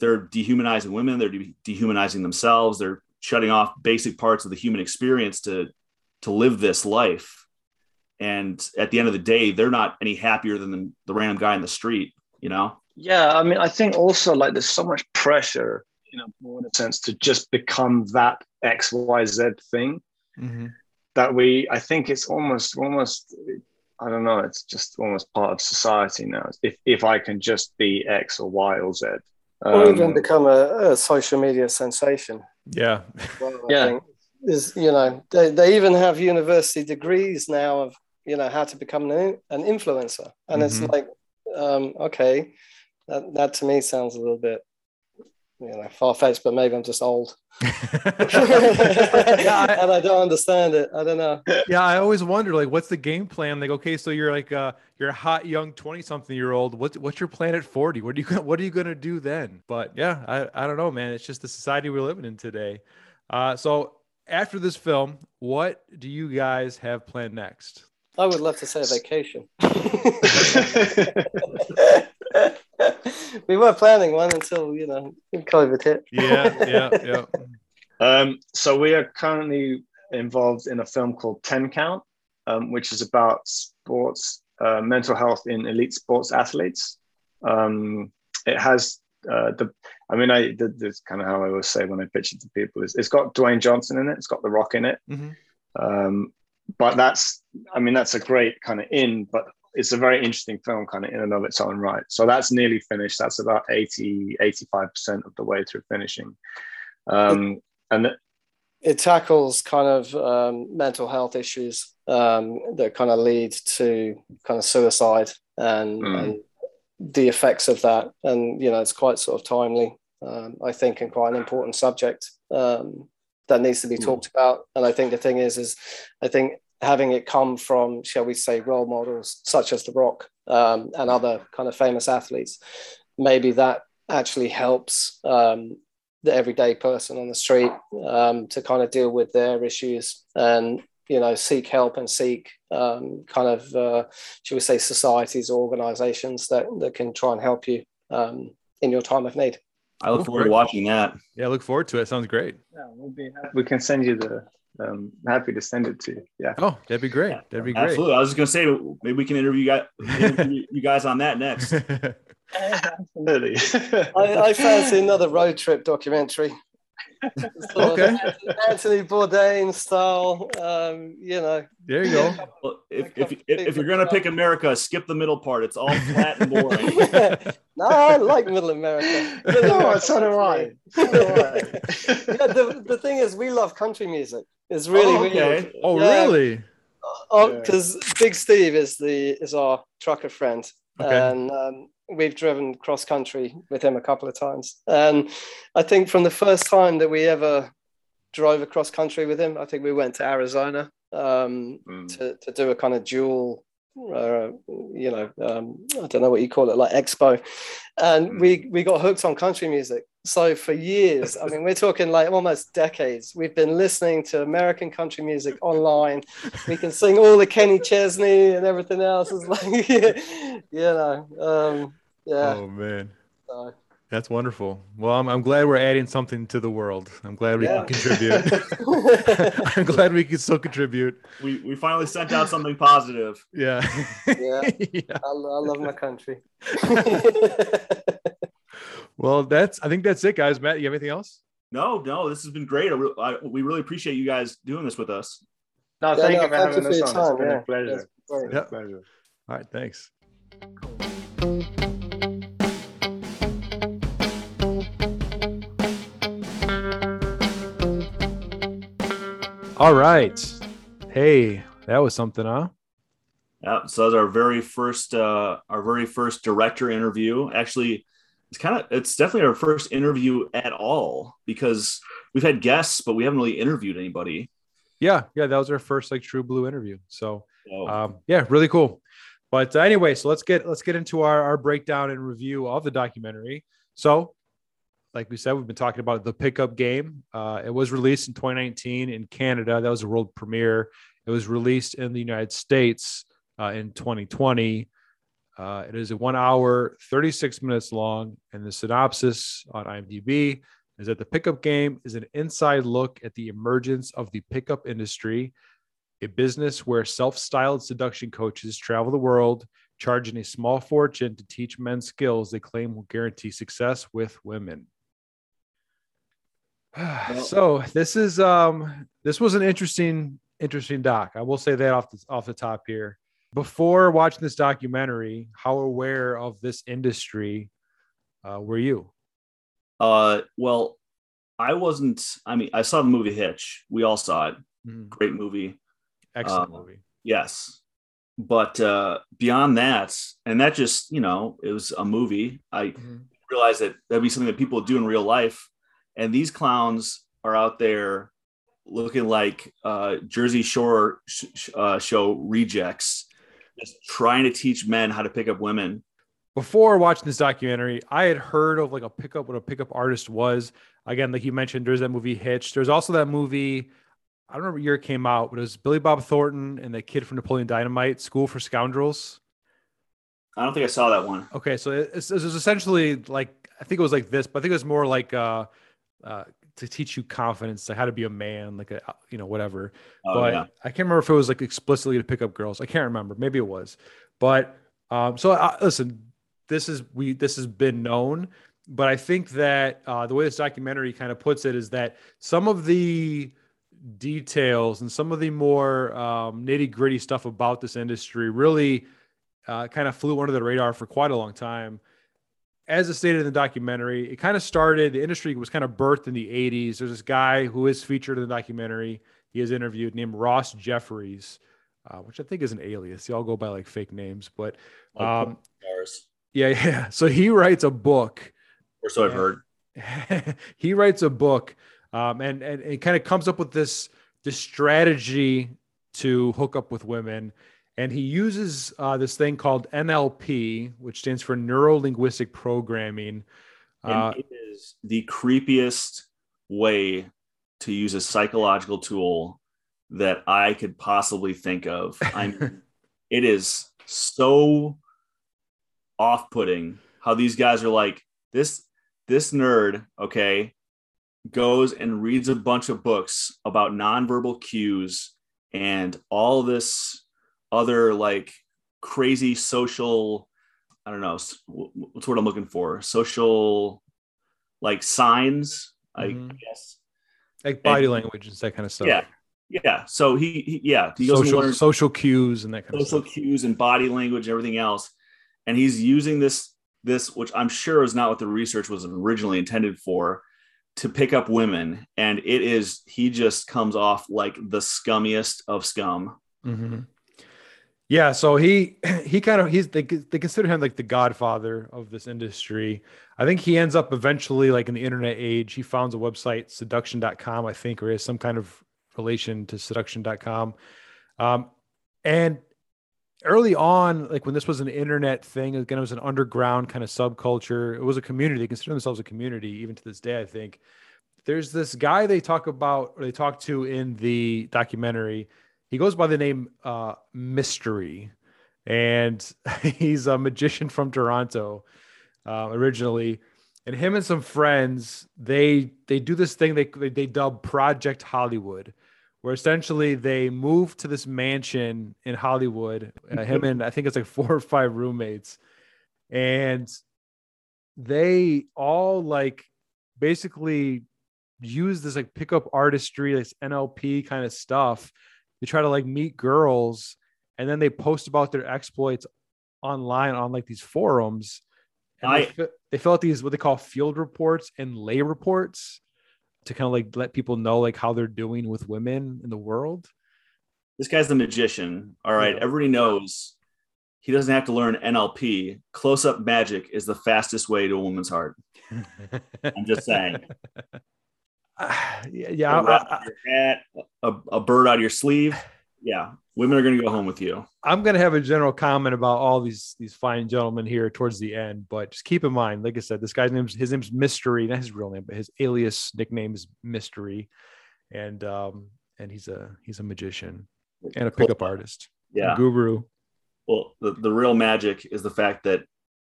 they're dehumanizing women, they're de- dehumanizing themselves, they're shutting off basic parts of the human experience to to live this life. And at the end of the day, they're not any happier than the, the random guy in the street, you know? Yeah, I mean, I think also like there's so much pressure, in a sense to just become that X, Y, Z thing. Mm-hmm. that we i think it's almost almost i don't know it's just almost part of society now. If if i can just be x or y or z. Um, or even become a, a, social media sensation. Yeah. Well, yeah. is you know they, they even have university degrees now of you know how to become an, an influencer. And mm-hmm. it's like um, okay that, that to me sounds a little bit you know far fetched, but maybe I'm just old. yeah, I, and I don't understand it. I don't know. Yeah, I always wonder like, what's the game plan? Like, okay, so you're like uh, you're a hot young twenty something year old. What's what's your plan at forty? What are you what are you gonna do then? But yeah, I I don't know, man. It's just the society we're living in today. Uh, so after this film, what do you guys have planned next? I would love to say a vacation. we were planning one until you know COVID hit. yeah, yeah, yeah. Um, so we are currently involved in a film called Ten Count, um, which is about sports uh, mental health in elite sports athletes. Um, it has uh, the, I mean, I that's kind of how I always say when I pitch it to people is it's got Dwayne Johnson in it, it's got The Rock in it. Mm-hmm. Um, but that's, I mean, that's a great kind of in, but it's a very interesting film kind of in and of its own right. So that's nearly finished. That's about 80, 85% of the way through finishing. Um, and it tackles kind of um, mental health issues um, that kind of lead to kind of suicide and, Mm. and the effects of that. And you know, it's quite sort of timely, um, I think, and quite an important subject um, that needs to be Mm. talked about. And I think the thing is, is I think having it come from, shall we say, role models such as The Rock um, and other kind of famous athletes, maybe that actually helps um, the everyday person on the street um, to kind of deal with their issues and you know seek help and seek um, kind of uh, should we say societies or organizations that, that can try and help you um, in your time of need I look forward to watching that. Yeah, I look forward to it. Sounds great. Yeah, we'll be happy. We can send you the. Um, happy to send it to you. Yeah. Oh, that'd be great. That'd be great. Absolutely. I was just gonna say maybe we can interview you guys, interview you guys on that next. Absolutely. I, I fancy another road trip documentary Sort Okay. Anthony Bourdain style um, you know there you go. Well, if, if, if, if you're gonna pick America, skip the middle part. It's all flat and boring. no I like Middle America Middle no, America. so do I. So do I. yeah, the, the thing is, we love country music. It's really Oh, weird. Oh, Yeah. really? Oh, Yeah. because Big Steve is the is our trucker friend, Okay. and um, we've driven cross country with him a couple of times. And I think from the first time that we ever drove across country with him, I think we went to Arizona um, Mm. to to do a kind of dual. Uh, you know, um, I don't know what you call it, like expo, and we we got hooked on country music. So for years, I mean, we're talking like almost decades. We've been listening to American country music online. We can sing all the Kenny Chesney and everything else. It's like, you know, um, yeah. Oh man, so, that's wonderful. Well, I'm, I'm glad we're adding something to the world. I'm glad we Yeah. can contribute. I'm glad we can still contribute. We we finally sent out something positive. Yeah. Yeah. yeah. I, I love my country. Well, that's. I think that's it, guys. Matt, you have anything else? No, no, this has been great. I, re- I, we really appreciate you guys doing this with us. No, Yeah, thank no, you for having us on. It's been yeah. a pleasure. That's. It's been a pleasure. All right. Thanks. All right. Hey, that was something, huh? Yeah, so that's our very first uh, our very first director interview. Actually, it's kind of it's definitely our first interview at all because we've had guests, but we haven't really interviewed anybody. Yeah, yeah, that was our first like true blue interview. So So, um, yeah, really cool. But uh, anyway, so let's get let's get into our, our breakdown and review of the documentary. So, like we said, we've been talking about the pickup game. Uh, it was released in 2019 in Canada. That was a world premiere. It was released in the United States uh, in 2020. Uh, it is a one hour, 36 minutes long, and the synopsis on IMDb is that the pickup game is an inside look at the emergence of the pickup industry a business where self styled seduction coaches travel the world, charging a small fortune to teach men skills they claim will guarantee success with women. so this is um this was an interesting interesting doc. I will say that off the off the top here. Before watching this documentary, how aware of this industry uh, were you? uh, well, I wasn't. I mean, I saw the movie Hitch. We all saw it. Mhm. Great movie. Excellent Uh, movie. Yes. But uh, beyond that, and that just, you know, it was a movie. I Mhm. realized that that'd be something that people do in real life. And these clowns are out there looking like uh, Jersey Shore sh- sh- uh, show rejects, just trying to teach men how to pick up women. before watching this documentary, I had heard of like a pickup, what a pickup artist was. Again, like you mentioned, there's that movie Hitch. There's also that movie, I don't remember what year it came out, but it was Billy Bob Thornton and the kid from Napoleon Dynamite, School for Scoundrels. I don't think I saw that one. Okay, so it, it's- it was essentially like I think it was like this, but I think it was more like uh, uh, to teach you confidence, like how to be a man, like a you know whatever. Oh, but yeah. I can't remember if it was like explicitly to pick up girls. I can't remember. Maybe it was. But um, so uh, listen, this is we this has been known, but I think that uh, the way this documentary kind of puts it is that some of the details and some of the more um, nitty gritty stuff about this industry really uh, kind of flew under the radar for quite a long time. As it stated in the documentary, it kind of started, the industry was kind of birthed in the 80s. There's this guy who is featured in the documentary. He is interviewed named Ross Jeffries, uh, which I think is an alias. They all go by like fake names, but um, yeah, yeah. So he writes a book. Or so I've heard. he writes a book um, and, and it kind of comes up with this, this strategy to hook up with women and he uses uh, this thing called NLP, which stands for Neuro Linguistic Programming. Uh, it is the creepiest way to use a psychological tool that I could possibly think of. I mean, it is so off-putting how these guys are like this. This nerd, okay, goes and reads a bunch of books about nonverbal cues and all this other like crazy social i don't know what's what i'm looking for? Social like signs mm-hmm. i guess. Like body and, language and that kind of stuff. Yeah. Yeah. So he, he yeah he goes social, learn social cues and that kind social of social cues and body language and everything else. And he's using this this which i'm sure is not what the research was originally intended for to pick up women. And it is he just comes off like the scummiest of scum. Mm-hmm. Yeah, so he he kind of he's they, they consider him like the godfather of this industry. I think he ends up eventually like in the internet age. He founds a website seduction.com, I think, or has some kind of relation to seduction.com. Um, and early on, like when this was an internet thing, again, it was an underground kind of subculture. It was a community. They consider themselves a community, even to this day, I think. There's this guy they talk about, or they talk to in the documentary he goes by the name uh, Mystery, and he's a magician from Toronto uh, originally. And him and some friends, they they do this thing they they dub Project Hollywood, where essentially they move to this mansion in Hollywood. Uh, him and I think it's like four or five roommates, and they all like basically use this like pickup artistry, this NLP kind of stuff they try to like meet girls and then they post about their exploits online on like these forums and I, they, they fill out these what they call field reports and lay reports to kind of like let people know like how they're doing with women in the world. This guy's the magician all right? Yeah. everybody knows he doesn't have to learn nlp close-up magic is the fastest way to a woman's heart. I'm just saying yeah. I, hat, a, a bird out of your sleeve. Yeah, women are going to go home with you. I'm going to have a general comment about all these these fine gentlemen here towards the end, but just keep in mind, like I said, this guy's name his name's Mystery, not his real name, but his alias nickname is Mystery, and um and he's a he's a magician and a pickup artist, yeah, guru. Well, the, the real magic is the fact that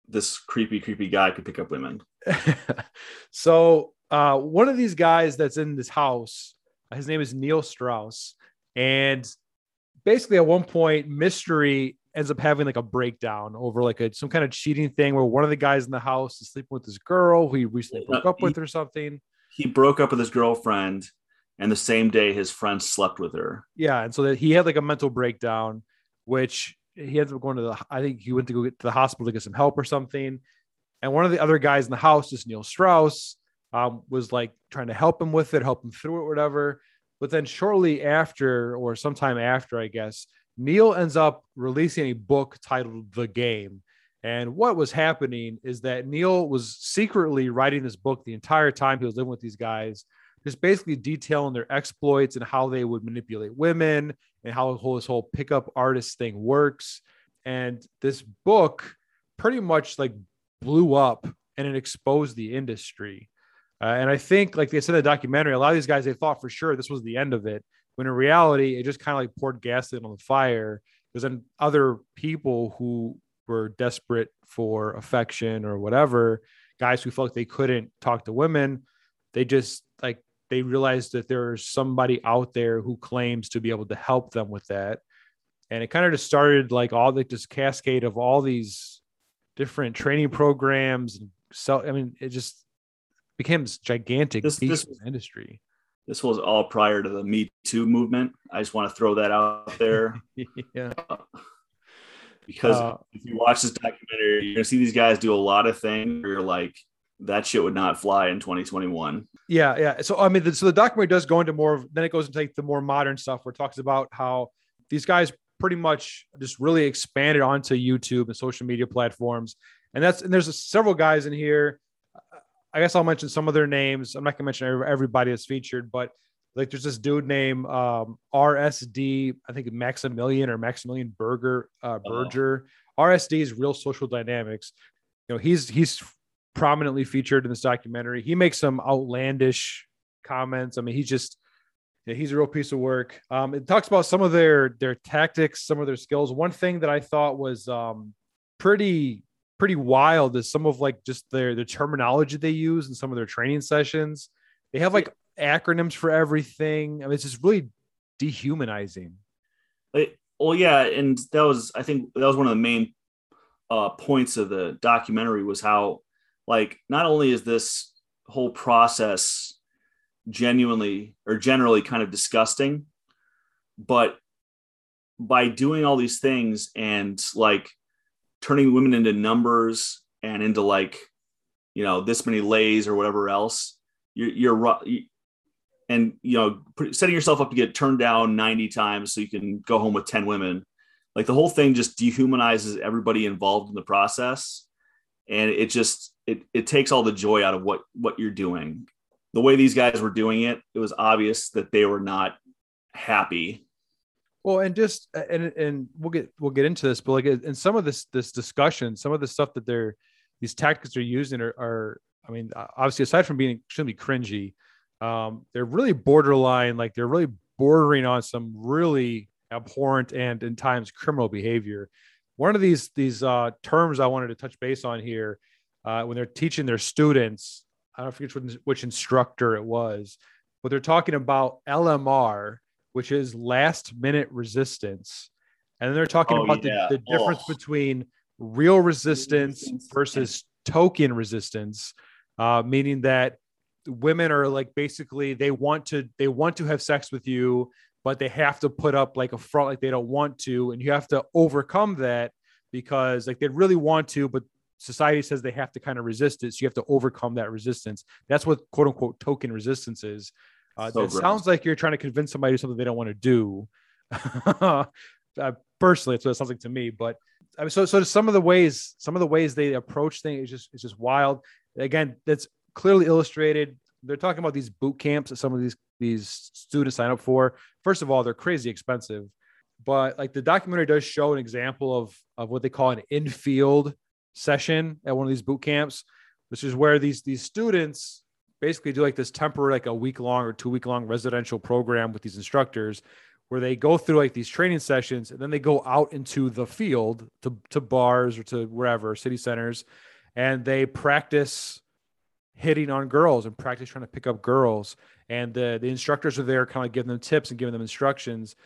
this creepy, creepy guy could pick up women. so uh, one of these guys that's in this house, his name is Neil Strauss, and basically at one point, Mystery ends up having like a breakdown over like a some kind of cheating thing where one of the guys in the house is sleeping with this girl who he recently broke up with or something. He broke up with his girlfriend, and the same day his friend slept with her. Yeah, and so that he had like a mental breakdown, which he ended up going to the. I think he went to go get to the hospital to get some help or something. And one of the other guys in the house is Neil Strauss um, was like trying to help him with it, help him through it, whatever. But then shortly after, or sometime after, I guess, Neil ends up releasing a book titled The Game. And what was happening is that Neil was secretly writing this book the entire time he was living with these guys, just basically detailing their exploits and how they would manipulate women and how this whole pickup artist thing works. And this book pretty much like blew up and it exposed the industry. Uh, and I think, like they said in the documentary, a lot of these guys they thought for sure this was the end of it, when in reality, it just kind of like poured gasoline on the fire. Because then other people who were desperate for affection or whatever, guys who felt like they couldn't talk to women, they just like they realized that there's somebody out there who claims to be able to help them with that. And it kind of just started like all the just cascade of all these different training programs and so I mean it just became this gigantic this, this industry. This was all prior to the Me Too movement. I just want to throw that out there. yeah. because Uh, if you watch this documentary, you're gonna see these guys do a lot of things. Where you're like, that shit would not fly in 2021. Yeah, yeah. So I mean, the, so the documentary does go into more. of Then it goes into like the more modern stuff, where it talks about how these guys pretty much just really expanded onto YouTube and social media platforms. And that's and there's several guys in here. I guess I'll mention some of their names. I'm not gonna mention everybody that's featured, but like there's this dude named um, RSD, I think Maximilian or Maximilian Berger uh, Oh. Berger. RSD is Real Social Dynamics. You know, he's he's prominently featured in this documentary. He makes some outlandish comments. I mean, he's just yeah, he's a real piece of work. Um, it talks about some of their their tactics, some of their skills. One thing that I thought was um, pretty pretty wild is some of like just their the terminology they use in some of their training sessions. They have like acronyms for everything. I mean, it's just really dehumanizing. It- well, yeah, and that was I think that was one of the main uh, points of the documentary was how like not only is this whole process genuinely or generally kind of disgusting, but by doing all these things and like turning women into numbers and into like you know this many lays or whatever else you're you're and you know setting yourself up to get turned down 90 times so you can go home with 10 women. Like the whole thing just dehumanizes everybody involved in the process. And it just it, it takes all the joy out of what what you're doing. The way these guys were doing it it was obvious that they were not happy Well, and just and and we'll get we'll get into this, but like in some of this this discussion, some of the stuff that they're these tactics they're using are, are I mean, obviously aside from being extremely cringy, um, they're really borderline, like they're really bordering on some really abhorrent and in times criminal behavior. One of these these uh, terms I wanted to touch base on here uh, when they're teaching their students, I don't forget which, which instructor it was, but they're talking about LMR, which is last minute resistance. And then they're talking Oh, about yeah. the, the difference Oh. between real resistance Resistance. versus token resistance, uh, meaning that women are like basically they want to they want to have sex with you, but they have to put up like a front like they don't want to, and you have to overcome that because like they really want to, but society says they have to kind of resist it. So you have to overcome that resistance. That's what quote unquote token resistance is. Uh, So it gross. sounds like you're trying to convince somebody to do something they don't want to do. uh, personally, it's what it sounds like to me. But I mean, so so some of the ways, some of the ways they approach things is just it's just wild. Again, that's clearly illustrated. They're talking about these boot camps that some of these these students sign up for. First of all, they're crazy expensive, but like the documentary does show an example of of what they call an in-field session at one of these boot camps, which is where these these students basically do like this temporary, like a week long or two week long residential program with these instructors where they go through like these training sessions and then they go out into the field to, to bars or to wherever city centers and they practice hitting on girls and practice trying to pick up girls. And the, the instructors are there kind of giving them tips and giving them instructions.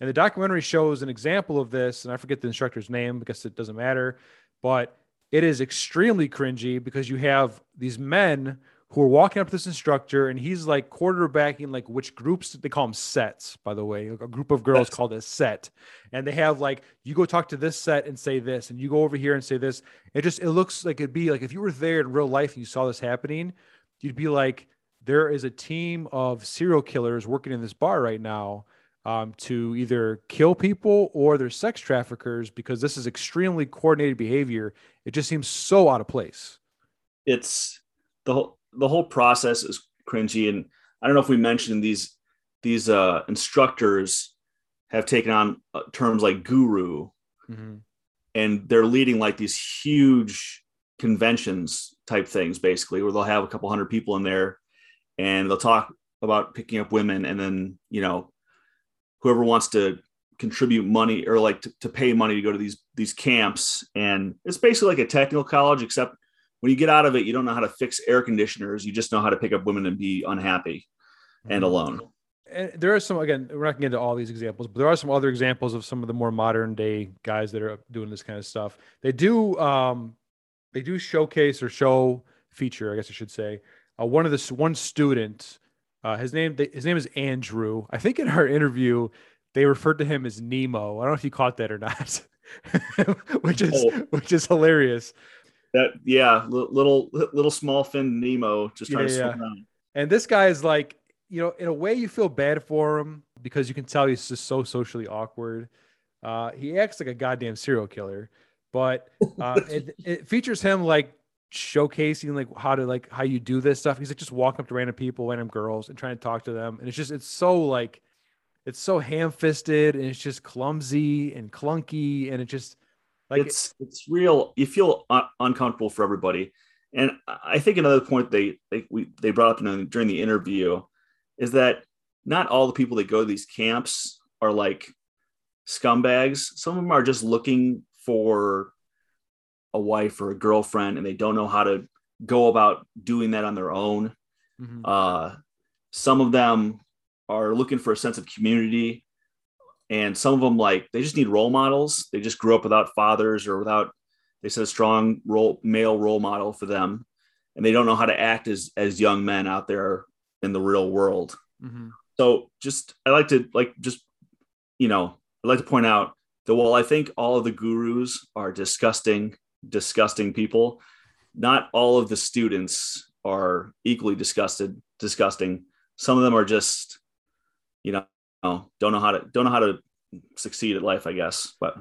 And the documentary shows an example of this and i forget the instructor's name because it doesn't matter but it is extremely cringy because you have these men who are walking up to this instructor and he's like quarterbacking like which groups they call them sets by the way a group of girls called a set. And they have like you go talk to this set and say this and you go over here and say this. It just it looks like it'd be like if you were there in real life and you saw this happening you'd be like there is a team of serial killers working in this bar right now um, to either kill people or they're sex traffickers because this is extremely coordinated behavior. It just seems so out of place. It's the whole the whole process is cringy and i don't know if we mentioned these these uh instructors have taken on uh, terms like guru and they're leading like these huge conventions type things basically where they'll have a couple hundred people in there and they'll talk about picking up women and then you know whoever wants to contribute money or like to, to pay money to go to these these camps. And it's basically like a technical college except when you get out of it you don't know how to fix air conditioners. You just know how to pick up women and be unhappy and alone. And there are some again we're not going to get into all these examples but there are some other examples of some of the more modern day guys that are doing this kind of stuff. They do um they do showcase or show feature i guess i should say. Uh, one of this one student uh, his name his name is andrew. I think in our interview they referred to him as nemo. I don't know if you caught that or not which is Oh. which is hilarious. That yeah, little little small fin Nemo just trying Yeah, to yeah. swim around. And this guy is like, you know, in a way you feel bad for him because you can tell he's just so socially awkward. Uh, he acts like a goddamn serial killer, but uh, it, it features him like showcasing like how to like how you do this stuff. He's like just walking up to random people, random girls, and trying to talk to them. And it's just it's so like it's so ham-fisted and it's just clumsy and clunky and it just like it's it's real. You feel un- uncomfortable for everybody, and I think another point they they we they brought up in, during the interview is that not all the people that go to these camps are like scumbags. Some of them are just looking for a wife or a girlfriend, and they don't know how to go about doing that on their own. Mhm. Uh, some of them are looking for a sense of community, and some of them like they just need role models. They just grew up without fathers or without they said a strong role male role model for them, and they don't know how to act as as young men out there in the real world. Mhm. So just I like to like just you know i'd like to point out that while I think all of the gurus are disgusting, disgusting people, not all of the students are equally disgusted, disgusting. Some of them are just, you know, don't know how to don't know how to succeed at life, I guess. But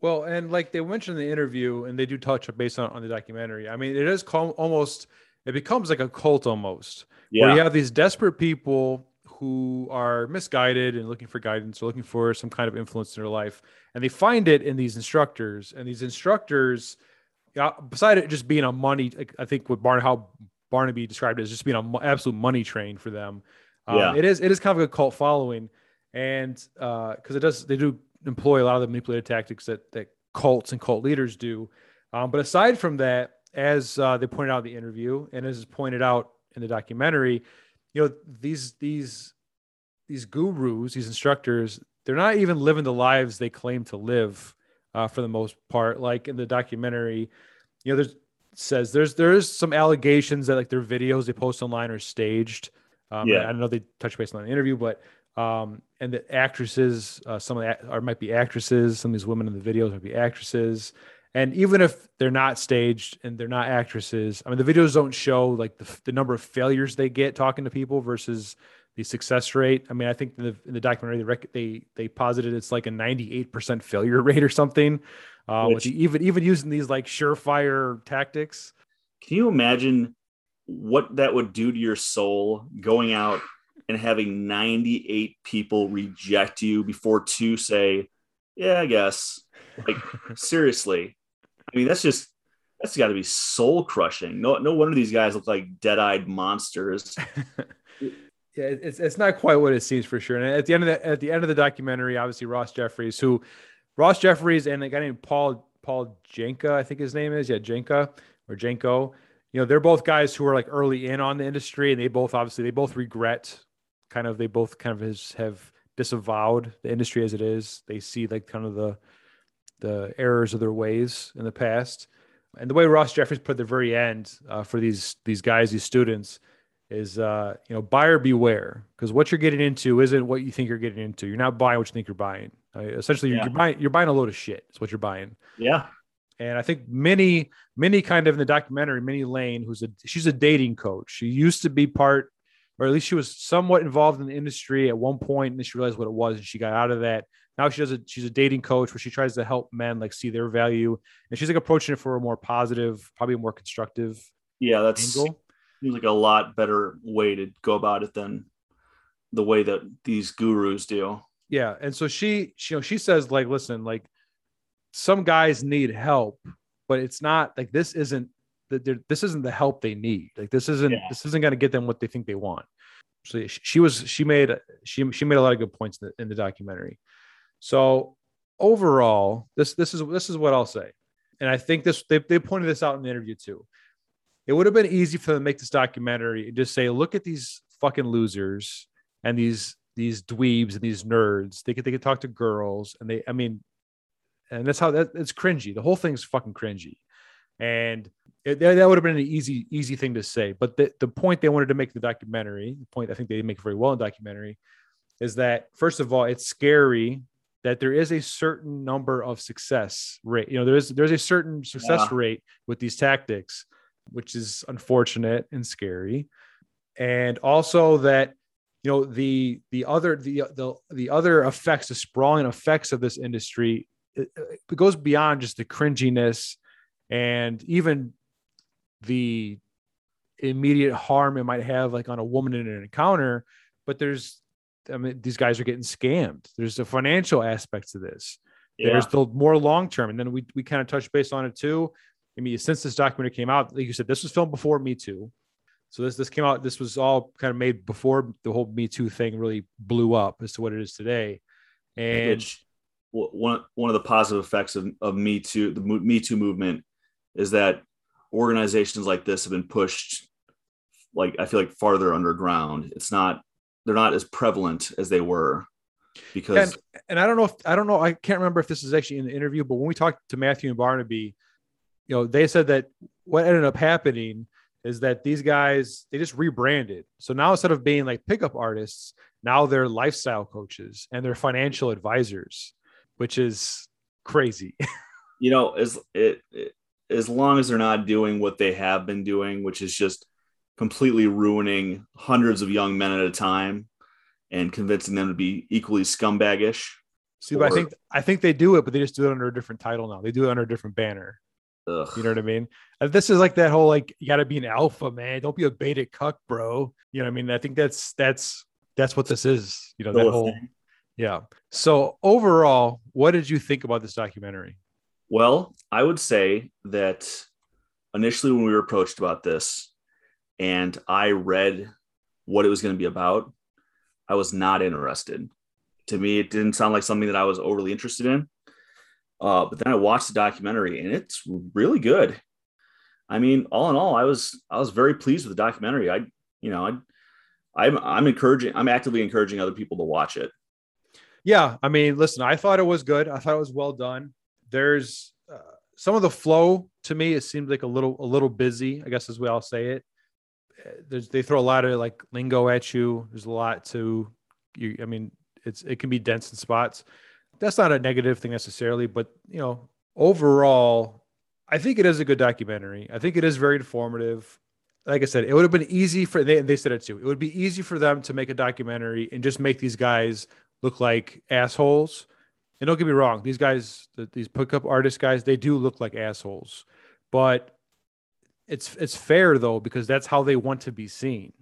Well, and like they mentioned in the interview, and they do touch based on, on the documentary. I mean, it is called almost, it becomes like a cult almost, where yeah, you have these desperate people who are misguided and looking for guidance or looking for some kind of influence in their life. And they find it in these instructors. And these instructors, yeah, beside it just being a money, like I think what Barn, how Barnaby described it as just being an absolute money train for them. Um, Yeah. It is, it is kind of a cult following. And because it does, they do employ a lot of the manipulative tactics that, that cults and cult leaders do. Um, but aside from that, as uh, they pointed out in the interview, and as is pointed out in the documentary, you know these these these gurus, these instructors, they're not even living the lives they claim to live uh, for the most part. Like in the documentary, you know, there's says there's there's some allegations that like their videos they post online are staged. Um, Yeah. I don't know they touch base on the interview, but um, and the actresses, uh, some of the, or might be actresses. Some of these women in the videos might be actresses. And even if they're not staged and they're not actresses, I mean, the videos don't show like the, the number of failures they get talking to people versus the success rate. I mean, I think in the, in the documentary, they, rec- they, they posited it's like a 98% failure rate or something. Uh, with Which- even, even using these like surefire tactics. can you imagine what that would do to your soul going out and having 98 people reject you before two say, Yeah, I guess. Like, seriously. I mean, that's just that's got to be soul crushing. No, no wonder these guys look like dead-eyed monsters. Yeah, it's it's not quite what it seems for sure. And at the end of the at the end of the documentary, obviously Ross Jeffries, who Ross Jeffries and a guy named Paul Paul Janka, I think his name is, yeah, Jenka or Jenko. You know, they're both guys who are like early in on the industry, and they both obviously they both regret kind of they both kind of has, have disavowed the industry as it is. They see like kind of the the errors of their ways in the past. And the way Ross Jeffries put at the very end uh, for these these guys, these students, is uh, you know buyer beware because what you're getting into isn't what you think you're getting into. You're not buying what you think you're buying. Uh, essentially, you're, Yeah. you're buying you're buying a load of shit. Is what you're buying. Yeah. And I think Minnie, Minnie kind of in the documentary, Minnie Lane, who's a she's a dating coach. She used to be part, or at least she was somewhat involved in the industry at one point, and then she realized what it was, and she got out of that. Now she does a she's a dating coach where she tries to help men like see their value, and she's like approaching it for a more positive, probably a more constructive Yeah, that's angle. seems like a lot better way to go about it than the way that these gurus do. Yeah, and so she, she, you know, she says like, listen, like some guys need help, but it's not like this isn't this isn't the help they need. Like this isn't Yeah. this isn't going to get them what they think they want. So she, was she made she she made a lot of good points in the, in the documentary. So overall, this this is this is what I'll say, and I think this they they pointed this out in the interview too. It would have been easy for them to make this documentary and just say, look at these fucking losers and these these dweebs and these nerds. They could they could talk to girls and they I mean, and that's how that it's cringy. The whole thing's fucking cringy, and it, that would have been an easy easy thing to say. But the the point they wanted to make the documentary, the point I think they make very well in documentary, is that first of all, it's scary that there is a certain number of success rate. You know, there's there's a certain success Yeah. rate with these tactics, which is unfortunate and scary. And also that you know the the other the the the other effects, the sprawling effects of this industry, it, it goes beyond just the cringiness and even the immediate harm it might have like on a woman in an encounter but there's i mean these guys are getting scammed. There's the financial aspects of this. Yeah. there's the more long term and then we, we kind of touched base on it too. I mean since this documentary came out like you said this was filmed before me too. So this this came out this was all kind of made before the whole me too thing really blew up as to what it is today. And Which one one of the positive effects of, of Me Too, the Me Too movement, is that organizations like this have been pushed, like I feel like farther underground. It's not they're not as prevalent as they were, because and, and I don't know if I don't know I can't remember if this is actually in the interview, but when we talked to Matthew and Barnaby, you know, they said that what ended up happening is that these guys they just rebranded. So now instead of being like pickup artists, now they're lifestyle coaches and they're financial advisors, which is crazy. you know as it, it as long as they're not doing what they have been doing, which is just completely ruining hundreds of young men at a time and convincing them to be equally scumbagish. See, but I think I think they do it, but they just do it under a different title now. They do it under a different banner. Ugh. You know what I mean? This is like that whole like you got to be an alpha, man. Don't be a beta cuck, bro. You know what I mean? I think that's that's that's what this is. You know that whole thing. yeah. So overall, what did you think about this documentary? Well, I would say that initially when we were approached about this and I read what it was going to be about, I was not interested. To me, it didn't sound like something that I was overly interested in. Uh, but then I watched the documentary and it's really good. I mean, all in all, I was I was very pleased with the documentary. I, you know, I, I'm I'm encouraging, I'm actively encouraging other people to watch it. Yeah, I mean, listen, I thought it was good. I thought it was well done. There's uh, some of the flow to me. It seemed like a little a little busy. I guess as we all say it. There's they throw a lot of like lingo at you. There's a lot to you. I mean, it's it can be dense in spots. That's not a negative thing necessarily, but you know, overall, I think it is a good documentary. I think it is very informative. Like I said, it would have been easy for they they said it too. It would be easy for them to make a documentary and just make these guys look like assholes. And don't get me wrong, these guys, the, these pickup artist guys, they do look like assholes. But it's it's fair though because that's how they want to be seen.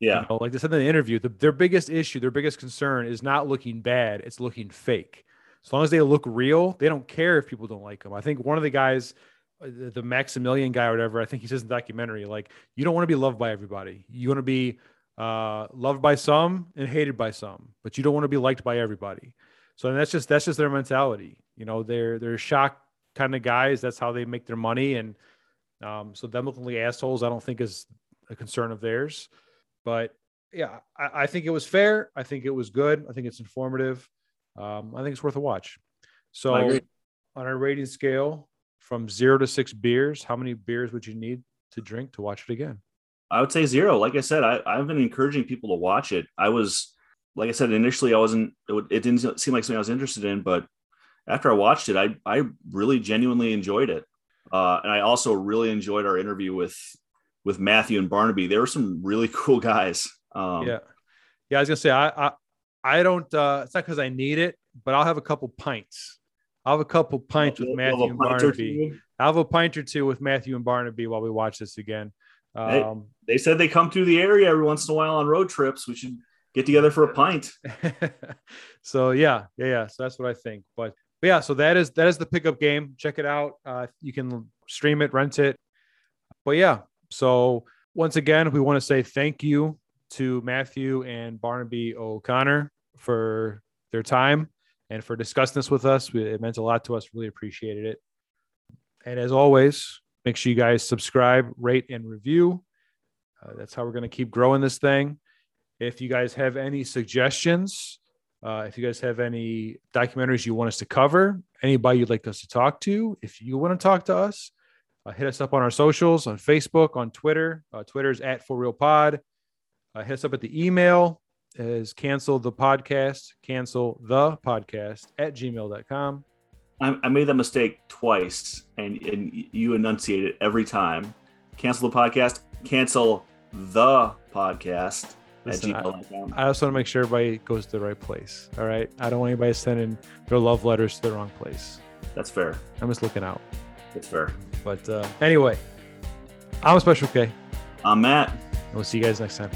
Yeah. You know, like they said in the interview, the, their biggest issue, their biggest concern is not looking bad; it's looking fake. As long as they look real, they don't care if people don't like them. I think one of the guys, uh, the, the Maximilian guy or whatever, I think he says in the documentary, like you don't want to be loved by everybody. You want to be uh, loved by some and hated by some, but you don't want to be liked by everybody. So that's just that's just their mentality. You know, they're they're shock kind of guys. That's how they make their money, and um, so them looking like assholes, I don't think is a concern of theirs. But yeah, I, I think it was fair. I think it was good. I think it's informative. Um, I think it's worth a watch. So on our rating scale from zero to six beers, how many beers would you need to drink to watch it again? I would say zero. Like I said, I, I've been encouraging people to watch it. I was, like I said, initially I wasn't, it, it didn't seem like something I was interested in, but after I watched it, I, I really genuinely enjoyed it. Uh, and I also really enjoyed our interview with, with Matthew and Barnaby. They were some really cool guys. Um, yeah, yeah. I was gonna say I I, I don't. uh It's not because I need it, but I'll have a couple pints. I'll have a couple pints with Matthew and Barnaby. I'll have a pint or two with Matthew and Barnaby while we watch this again. Um, They said they come through the area every once in a while on road trips. We should get together for a pint. so yeah, yeah, yeah. So that's what I think. But, but yeah, so that is that is the pickup game. Check it out. Uh, you can stream it, rent it. But yeah, so once again, we want to say thank you to Matthew and Barnaby O'Connor for their time and for discussing this with us. It meant a lot to us. Really appreciated it. And as always, make sure you guys subscribe, rate, and review. Uh, that's how we're going to keep growing this thing. If you guys have any suggestions, uh, if you guys have any documentaries you want us to cover, anybody you'd like us to talk to, if you want to talk to us, uh, hit us up on our socials on Facebook, on Twitter. Uh, Twitter is at For Real Pod. Uh, hit us up at the email is cancel the podcast, cancel the podcast at gmail.com. I, I made that mistake twice, and, and you enunciate it every time. Cancel the podcast, cancel the podcast Listen, at I- gmail.com. I also want to make sure everybody goes to the right place. All right. I don't want anybody sending their love letters to the wrong place. That's fair. I'm just looking out. That's fair. But uh, anyway, I'm a Special K, and I'm Matt. we'll see you guys next time.